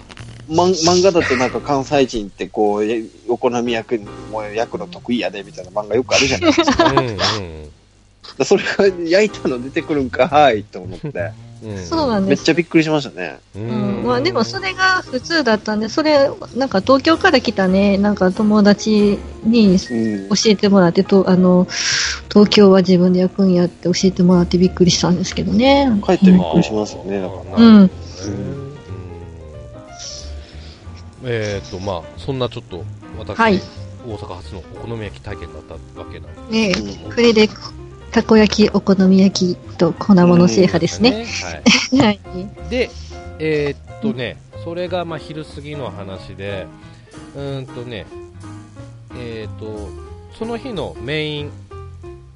漫画だとなんか関西人ってこう、えお好み焼くもう焼くの得意やでみたいな漫画よくあるじゃないですか。うん。うん。だそれが焼いたの出てくるんか、はいって思って。う んそうなんですめっちゃびっくりしましたね。ううんまあでもそれが普通だったんで、それ、なんか東京から来たね、なんか友達に教うん。えてもらって、とあの、東京は自分で焼くんやって教えてもらってびっくりしたんですけどね。帰ってびっくりしますよね、だから。うん。うんえっ、と、まあ、そんなちょっと、私、はい大阪初のお好み焼き体験だったわけなんですねけどもこれで、たこ焼き、お好み焼きと粉物制覇ですね。はい。はい。で、えーっとね、それがまあ昼過ぎの話で、うーんとね、えーっと、その日のメイン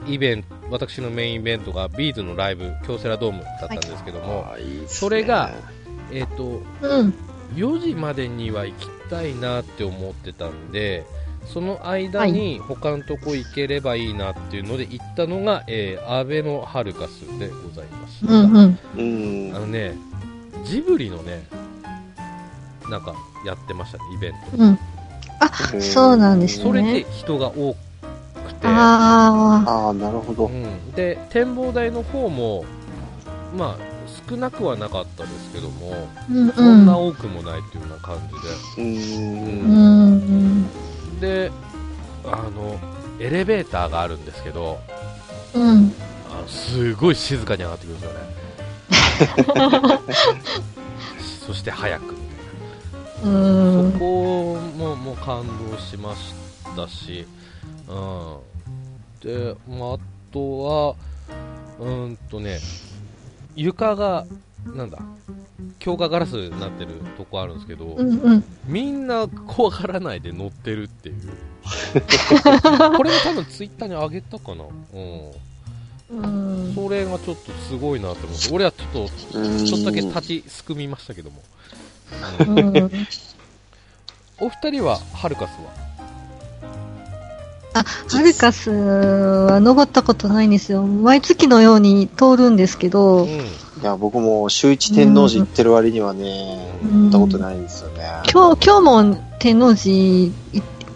イベント、私のメインイベントがビーズのライブ、京セラドームだったんですけども、あーいそれが、えーっと、うん。4時までには行きたいなって思ってたんで、その間に他のとこ行ければいいなっていうので行ったのが、えー、アベノハルカスでございました。うんうん。うんあ。のね、ジブリのね、なんかやってましたね、イベント。うん。あ、そうなんですそれでね。人が多くて、あああ、なるほど。うん、で展望台の方も、まあ、少なくはなかったですけども、あ、うんそんな多くもないっていうような感じう。うんん。で、で、あの、エレベーターがあるんですけど、うん。あのすごい静かに上がってくるんですよね。そして早くみたいな。うそん。こももう感動しましたし、うん、で、まあ、あとは、うーんとね、床が、なんだ、強化ガラスになってるとこあるんですけど、うんうん。みんな怖がらないで乗ってるっていう。これも多分ツイッターに上げたかな。うん。うん。それがちょっとすごいなって思って、俺はちょっと、うん。ちょっとだけ立ちすくみましたけども。うんお二人は、ハルカスは？あ、ハルカスは登ったことないんですよ。毎月のように通るんですけど、うん。いや、僕も週一天王寺行ってる割にはね、うん行ったことないんですよね。今日、今日も天王寺い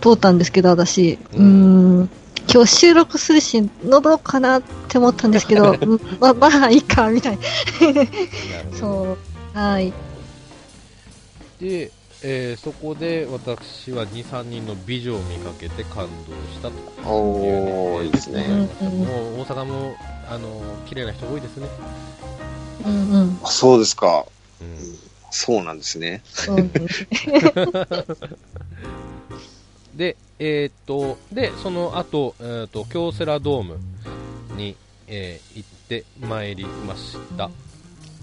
通ったんですけど、私。ううんん。今日収録するし、登ろうかなって思ったんですけど、う んままあ、いいか、みたいな。そう。はい。で、えーそこで私は2、3人の美女を見かけて感動したというおー、いいですうね。んうんもう大阪も、あの綺麗な人多いですね。うんうん。あそうですか。うんそうなんですね。で、えーっと、で、その後、えーっと、京セラドームに、えー行ってまいりました。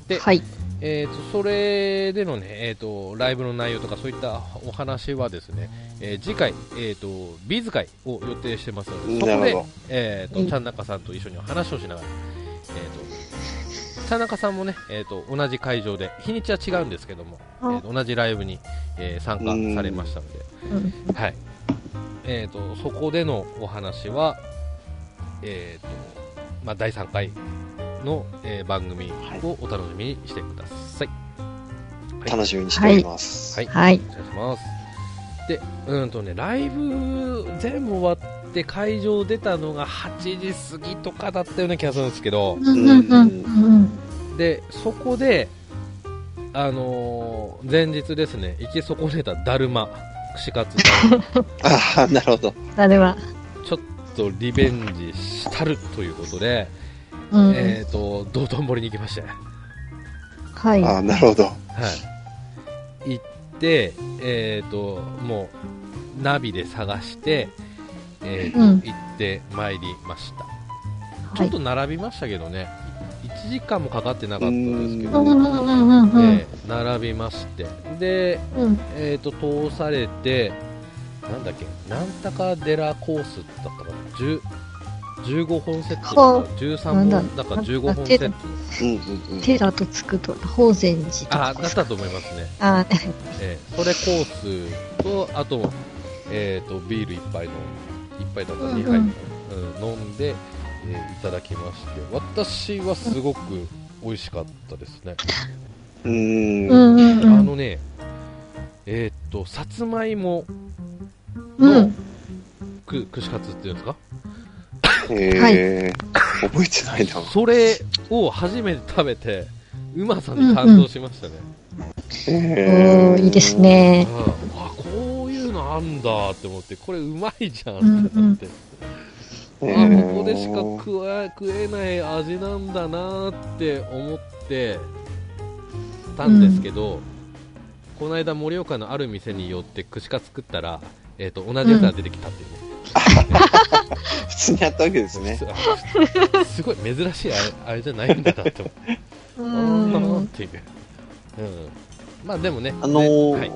で、はい。えー、とそれでのね、えー、とライブの内容とかそういったお話はですね、えー次回、えー、とビーズ会を予定してますので、そこでえー、うん。とちゃんなかさんと一緒に話をしながら、えー、とちゃんなかさんもね、えー、と同じ会場で日にちは違うんですけども、えあーと同じライブに、えー参加されましたので、うん。はい。えー、とそこでのお話は、えーとまあ、第3回の、えー番組をお楽しみにしてください。はい楽しみにしております。はいはい。お願いします。で、うんとね、ライブ全部終わって会場出たのが8時過ぎとかだったような気がするんですけど、うんうんうんうん。で、そこで、あのー前日ですね、行き損ねただるま、串カツだる ああ、なるほど。あれは。まちょっとリベンジしたるということで、うん。えっ、と、道頓堀に行きまして、はい。ああ、なるほど。はい。行って、えっ、と、もう、ナビで探して、えーとうん行ってまいりました。ちはいょっと並びましたけどね、1時間もかかってなかったんですけど、うんうんうんうんうん。えー並びまして、で、うん。えっ、と、通されて、なんだっけ、なんたかデラコースだったかな、10 15本セットほだか13なんだ本だから15なん本セット。テラとつくと、宝泉寺とあかあ、だったと思いますね。あえーそれコースと、あと、えっ、と、ビール一杯の、一杯だったら2杯、ううんん飲んで、えーいただきまして、私はすごく美味しかったですね。うーん。あのね、えっ、と、さつまいものうん。く串カツっていうんですか？えー、覚えてないな。それを初めて食べて、うまさに感動しましたね。へおーいいですね。うんあ、こういうのあんだって思って、これうまいじゃんってなって。あ、ここでしか食え食えない味なんだなって思ってたんですけど、この間盛岡のある店に寄って串カツ作ったら、えっ、と、同じやつが出てきたっていうね。普通にあったわけですね。すごい珍しいあれあれじゃないんだなって思って。うあーっん。ていう。うん。まあでもね。あのーはい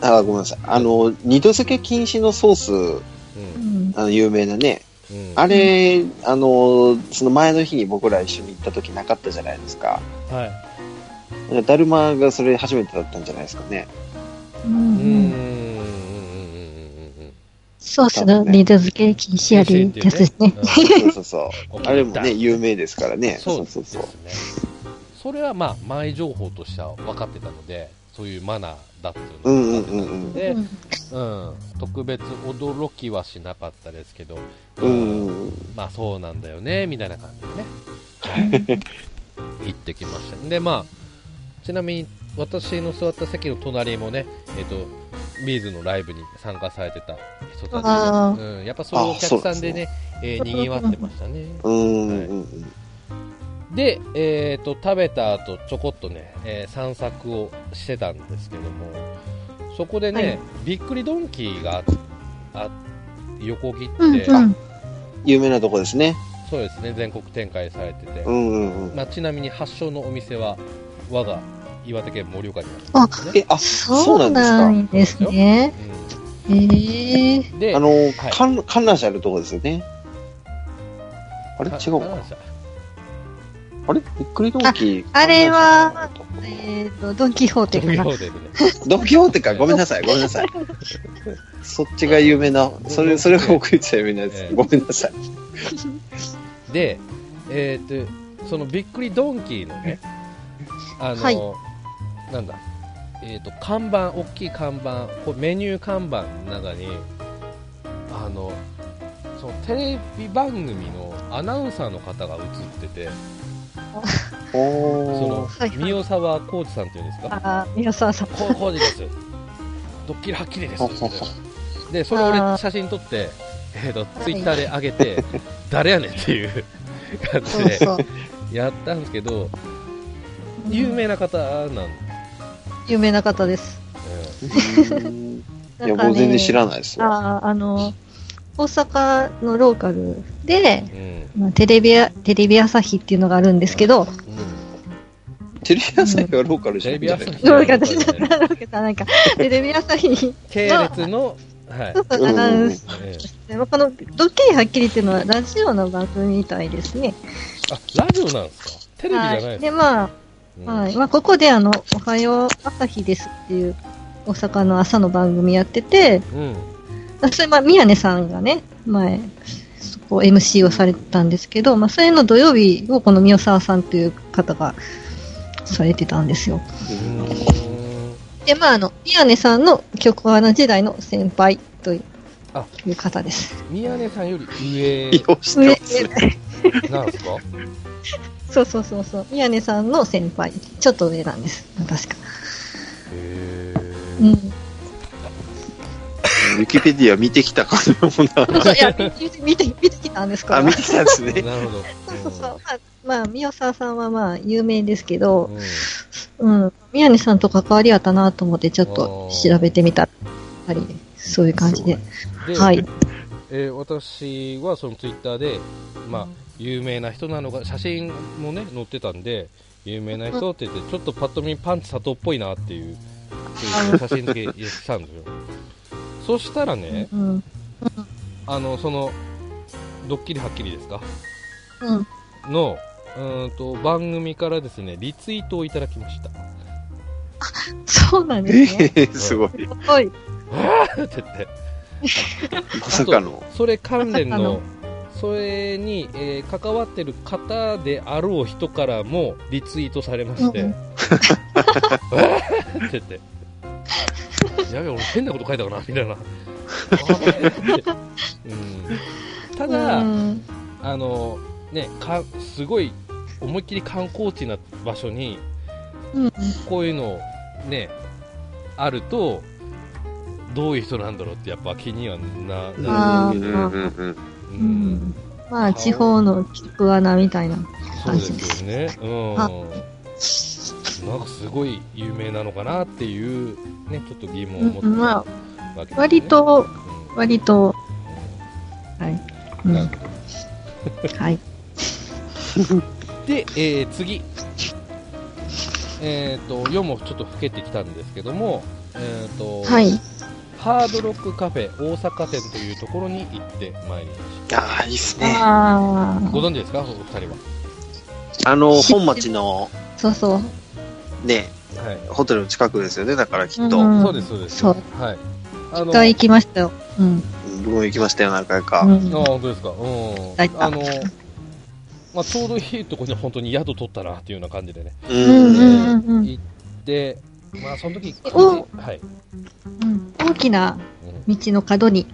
あ、ごめんなさい。あの、二度漬け禁止のソース、う。うんんあの、有名なね。うん。あれ、あの、その前の日に僕ら一緒に行った時なかったじゃないですか。はい。だるまがそれ初めてだったんじゃないですかね。うん。うんソースの二度漬け禁止あるやつ ですね。そうそうそう。うん。あれもね、有名ですからね。そうそうそう。それはまあ前情報としては分かってたので、そういうマナーだっていううのんうんうんうん。で、うんうん、特別驚きはしなかったですけど、うんうん。まあそうなんだよね、みたいな感じでね、行ってきました。で、まあ、ちなみに私の座った席の隣もね、えっ、と、ビーズのライブに参加されてた人たちうん、やっぱそういうお客さんでね、えー、賑わってましたね。うんうんうん。で、えっ、と、食べた後、ちょこっとね、えー散策をしてたんですけども、そこでね、はいびっくりドンキーがあ横切って、うんうん。有名なとこですね。そうですね、全国展開されてて、うんうんうん。まあ、ちなみに発祥のお店は、我が岩手県盛岡にあるんですね。え、あ、そうなんですね。ええ。うんで、あの、はい観観覧車あるとこですよね。あれか違うかあれ？びっくりドンキー。ああれはえっと、ドンキホーテか。ドンキホーテか。ごめんなさい、ごめんなさい。そっちが有名な、それ、それが僕言ってた有名なやええつ。ごめんなさい。で、えっ、と、そのびっくりドンキーのね、あの、はいなんだ、えっ、と、看板、大きい看板、こうメニュー看板の中に、あの、そのテレビ番組のアナウンサーの方が映ってて、そおのー。はいはい。三沢浩二さんっていうんですか、ああ、宮沢さん。です、ドッキリはっきりです、で、それを俺写真撮って、えー、とツイッターで上げて、誰やねんっていう感じで。やったんですけど、有名な方なんで、有名な方です。うんいや、僕全然知らないですわ。ああ、あの、大阪のローカルで、うん。まあ、テレビや、テレビ朝日っていうのがあるんですけど、テレビ朝日はローカルじテレゃない？ビ朝日ローカルでなんか、テレビ朝日系列の、はい。ちょっとアナウンス。ええまあこの、ドッキリはっきりっていうのはラジオの番組みたいですね。あラジオなんですか？テレビじゃないはい。ですで、まあ、か、はい。まあ、ここであの、おはよう朝日ですっていう、大阪の朝の番組やってて、うんそれ、まあ、宮根さんがね、前、そこ MC をされてたんですけど、まあ、それの土曜日をこの宮沢さんという方がされてたんですよ。で、まあ、あの、宮根さんの曲花時代の先輩というあいう方です。宮根さんより上利用してますね。なんですか？そうそうそうそう。宮根さんの先輩。ちょっと上なんです。確か。へうん。ウィキペディア見てきたかのような。いや、見て、見て、見てきたんですかあ、見てきたんですえね。なるほど。そうそうそう。まあ、まあ、宮沢さんはまあ、有名ですけど、うんうん。宮根さんと関わりあったなと思って、ちょっと調べてみた。やっぱり、そういう感じで。で、はい。えー私はそのツイッターで、まあ、有名な人なのが、写真もね、載ってたんで、有名な人って言って、ちょっとパッと見パンツ佐藤っぽいなっていう、そういう写真だけ入れてたんですよ。そしたらね、うん。あの、その、ドッキリはっきりですか？うん。の、うーんと、番組からですね、リツイートをいただきました。そうなんですね。えーすごい。すごい。って言って、まさかの。それ関連の、それに、えー関わってる方であろう人からもリツイートされまして、うんえー？って言って、やべえ、俺変なこと書いたかな？みたいな。うん、ただ、うん。あの、ね、か、すごい思いっきり観光地な場所に、うん。こういうのね、あると、どういう人なんだろうってやっぱ気にはな、なあー。うんうん。まあ、地方の菊穴みたいな。そうですよね。うん。あなんかすごい有名なのかなっていう、ね、ちょっと疑問を持ってうんまあ割と、うん割と、はい。うん。はほい。どで、えー次。えっ、と、夜もちょっと更けてきたんですけども、えっ、と、はい。ハードロックカフェ大阪店というところに行ってまいりましああ、いいっすね。あた。ご存知ですか？お二人は。あの、本町のあ、そうそう。ね、はい。ホテルの近くですよね、だからきっと。うんそうです、そうです。そう。はい。あ一回行きましたよ。うん。僕も行きましたよ、何回か。うんあ本当ですか？うん。あの、まあ、ちょうどいいところに本当に宿取ったなっていうような感じでね、う。うんんうんうん行って、まあ、その時おはい、うん。大きなうん、道の角に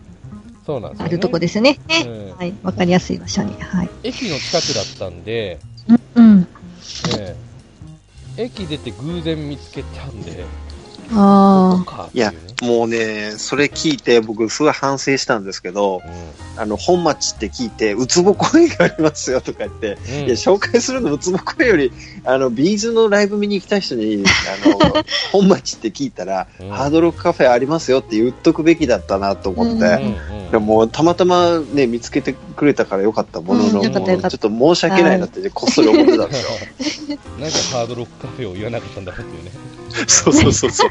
そうなんですよ、ね。あるとこですね。ねうんはい。わかりやすい場所に。はい。駅の近くだったんで、うん。ええ駅出て偶然見つけたんで、あここかっていうね。もうね、それ聞いて僕すごい反省したんですけど、あの、本町って聞いて、ウツボ公園がありますよとか言って、うん。いや、紹介するのウツボ公園より、あの、ビーズのライブ見に行きたい人に、あの、本町って聞いたら、うんハードロックカフェありますよって言っとくべきだったなと思って、うんうんうんでもたまたまね、見つけてくれたからよかったものの、ちょっと申し訳ないなって、ね、こっそり思ってたんですよ。なんかハードロックカフェを言わなかったんだろうっていうね。そうそうそうそう。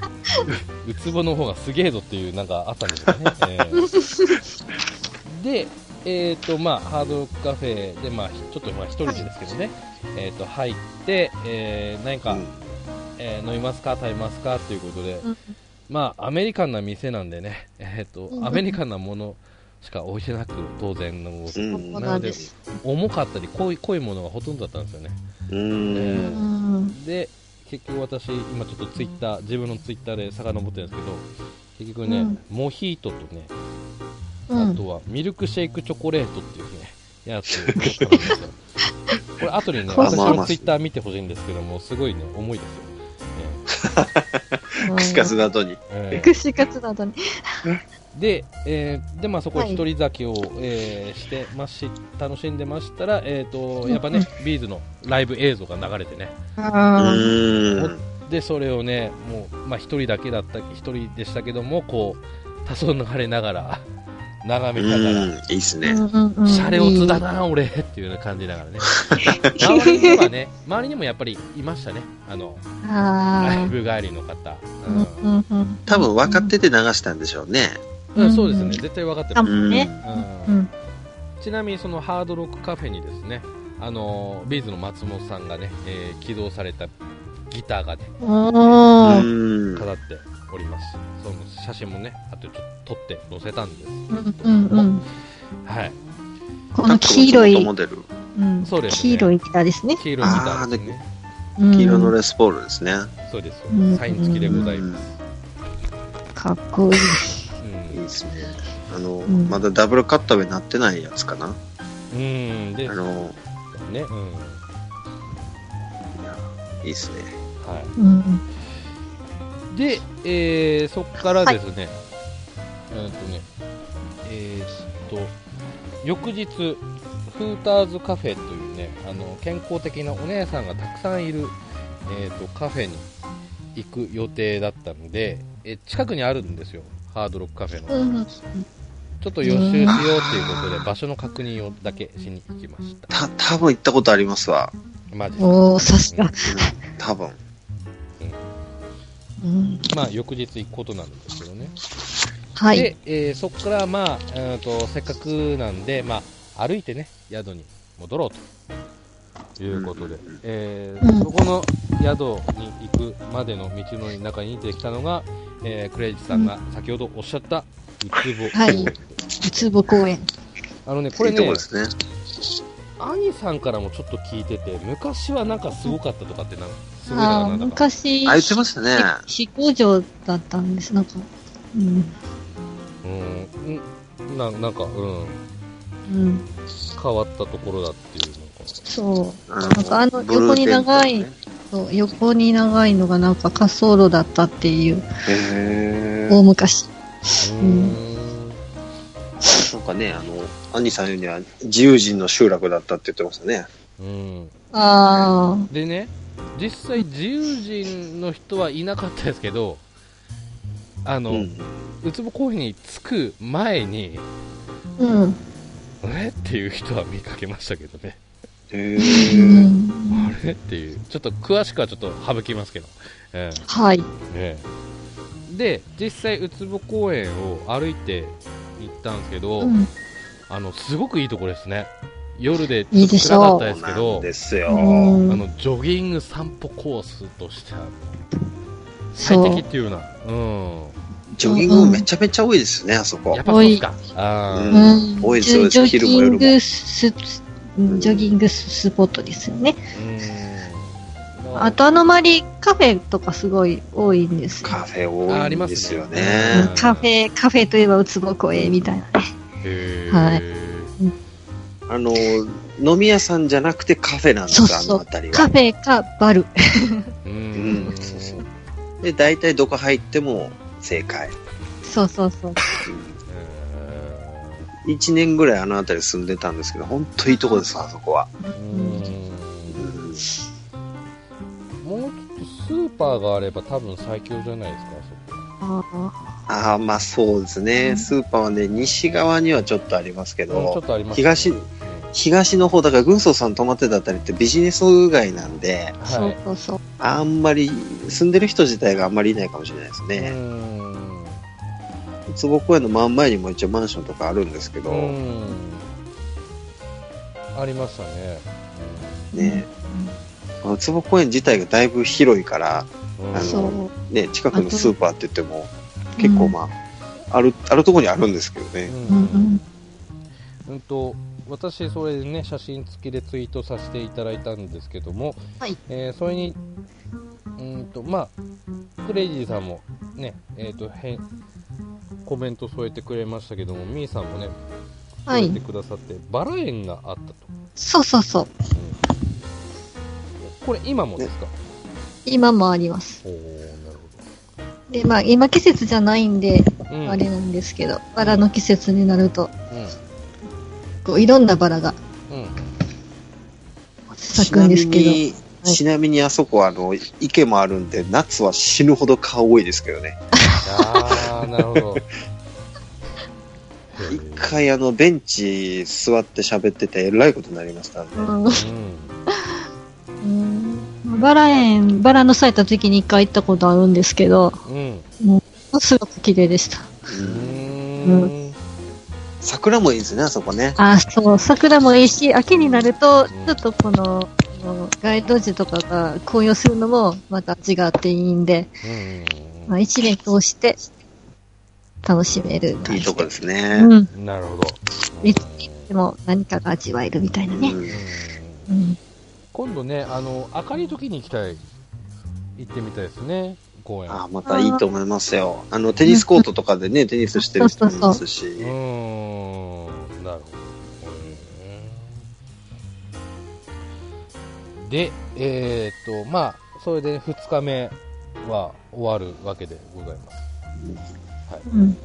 ウツボの方がすげえぞっていうなんかあったんですよね。えーで、えっ、と、まあ、ハードロックカフェで、まあ、ちょっと、まあ、一人ですけどね、えっ、と、入って、えー、何か、うんえー飲みますか食べますかということで、うんまあ、アメリカンな店なんでね、えっ、と、うんアメリカンなものしか置いてなく、当然の、うんそうなんです。重かったり濃い、濃いものがほとんどだったんですよね。う。うんん。で、結局私、今ちょっとツイッター、自分のツイッターで遡ってるんですけど、結局ね、うんモヒートとね、うん。あとはミルクシェイクチョコレートっていうね、やつを買ったんですよ。これ後にね、あ私のツイッター見てほしいんですけども、すごいね、重いですよ。串カツの後に。えーえー串カツなどに。で、えーで、まあそこはい一人酒を、えーしてまし、楽しんでましたら、えっ、と、うんやっぱね、ビーズのライブ映像が流れてね、うあーん。で、それをね、もう、まあ一人だけだった、一人でしたけども、こう、黄昏流れながら、眺めながら、うん、いいっすあ。ね。うんシャレオツだな、俺っていうような感じながらね。周りにはね、周りにもやっぱりいましたね。あの、ライあブ帰りの方。うん多分分かってて流したんでしょうね。うんそうですね。絶対分かってかます。ね。ううんん。ちなみにそのハードロックカフェにですね、あの、ビーズの松本さんがね、えー起動されたギターがね、おうー。ん。飾っております。その写真もね、あとちょっと撮って載せたんです。うんうんうん。はい。この黄色い、モデル。うんそうですね黄色いギターですね。黄色いギターですね。うん黄色のレスポールですね。そうですようんサイン付きでございます。かっこいい。うんいいですね。あの、んまだダブルカットになってないやつかな。うん、で、あの、ね、うん。いいっすね。はうん。い。で、えー、そこからですね、えーっとね、えーっと、翌日、フーターズカフェというね、あの、健康的なお姉さんがたくさんいる、えーっと、カフェに行く予定だったので、え近くにあるんですよ、ハードロックカフェの。うん。ちょっと予習しようということで、場所の確認をだけしに行きました。た、多分行ったことありますわ。マジで。おー、さすが。多分。うん。まあ、翌日行くことなんですけどね。はい。で、えーそこから、まあ、えーと、せっかくなんで、まあ、歩いてね、宿に戻ろうということで、うんえうんーそこの宿に行くまでの道の中に出てきたのが、えークレイジさんが先ほどおっしゃった、うつぼ。はいつぼ公園。あのね、これねいいね。兄さんからもちょっと聞いてて、昔はなんかすごかったとかってなんすごいな、ああ、なんだか。昔、あ、言ってましたね。飛行場だったんです。なんか、うん。うん、んななんか、うん、うん。変わったところだっていうのかそう。あのなんかあの横に長いそう横に長いのがなんか滑走路だったっていう、へ大昔。うんなんかね、あの、アンニさん言うには自由人の集落だったって言ってましたね。うんあでね、実際自由人の人はいなかったですけど、あの、うん。ウツボ公園に着く前に、あ、うん。え？っていう人は見かけましたけどね。へうーん、あれ？っていう、ちょっと詳しくはちょっと省きますけど。えはい。えええで、実際、ウツボ公園を歩いて行ったんですけど、うん。あの、すごくいいところですね。夜でいいでし暗かったですけそうなんど、ですよ。うんあの、ジョギング散歩コースとして最適っていうような、うん。ジョギングもめちゃめちゃ多いですね、あそこやっ。ぱそうですか。多いです多いです昼も夜もジョギングスポットですよね。うん。あとあの周りカフェとかすごい多いんですよ。カフェ多いんですよありますねね。カフェ、カフェといえばウツボ公園みたいなね。はいあの、飲み屋さんじゃなくてカフェなんですそうそうの辺りは。カフェかバル。う うんん、そうそう。で、大体どこ入っても正解。そうそうそう。1年ぐらいあの辺り住んでたんですけど、本当いいとこです、あそこは。うんうんもうちょっとスーパーがあれば多分最強じゃないですか、そこ。あああ、まあそうですね。スーパーはね、西側にはちょっとありますけど東、東の方、だから軍曹さん泊まってたあたりってビジネス街なんで、はい。あんまり、住んでる人自体があんまりいないかもしれないですうね。ん。坪公園の真ん前にも一応マンションとかあるんですけど、うん。ありましたね。ね、あの坪公園自体がだいぶ広いから、うんあの。ね、近くのスーパーって言っても、結構まあ、ある、あるとこにあるんですけどね。ううんうんん。うんと私、それでね写真付きでツイートさせていただいたんですけども、はいえーそれにうんと、まあ、クレイジーさんも、ねえー、とコメント添えてくれましたけども、ミーさんもね、はい添えて。くださって、バラ園があったと、そうそうそう。これ、今もですか、今もあります。おーなるで、まあ今季節じゃないんで、ほど、うんあれなんですけど、バラの季節になると、うこういろんなバラがんうん咲くんですけど。ちなみに、はいちなみにあそこはあの、池もあるんで、夏は死ぬほど蚊多いですけどね。あー、なるほど。一回あの、ベンチ座って喋ってて、えらいことになりましたんで。うんううんバラ園、バラの咲いた時期に一回行ったことあるんですけど、ん。うん。すごく綺麗でした。ううんーん。桜もいいですね、あそこね。あ、そう、桜もいいし、秋になると、ちょっとこの、街路樹とかが紅葉するのもまた味があっていいんで、うんまあ、一年通して楽しめる感じいいとこですね。うん。なるほど。いつでも何かが味わえるみたいなね。今度ね、あの、明るい時に行きたい。行ってみたいですね、公園。あまたいいと思いますよ。あの、テニスコートとかでね、テニスしてる人もいますし。うーん、なるほど。で、えーっと、まあ、それで2日目は終わるわけでございます。うん。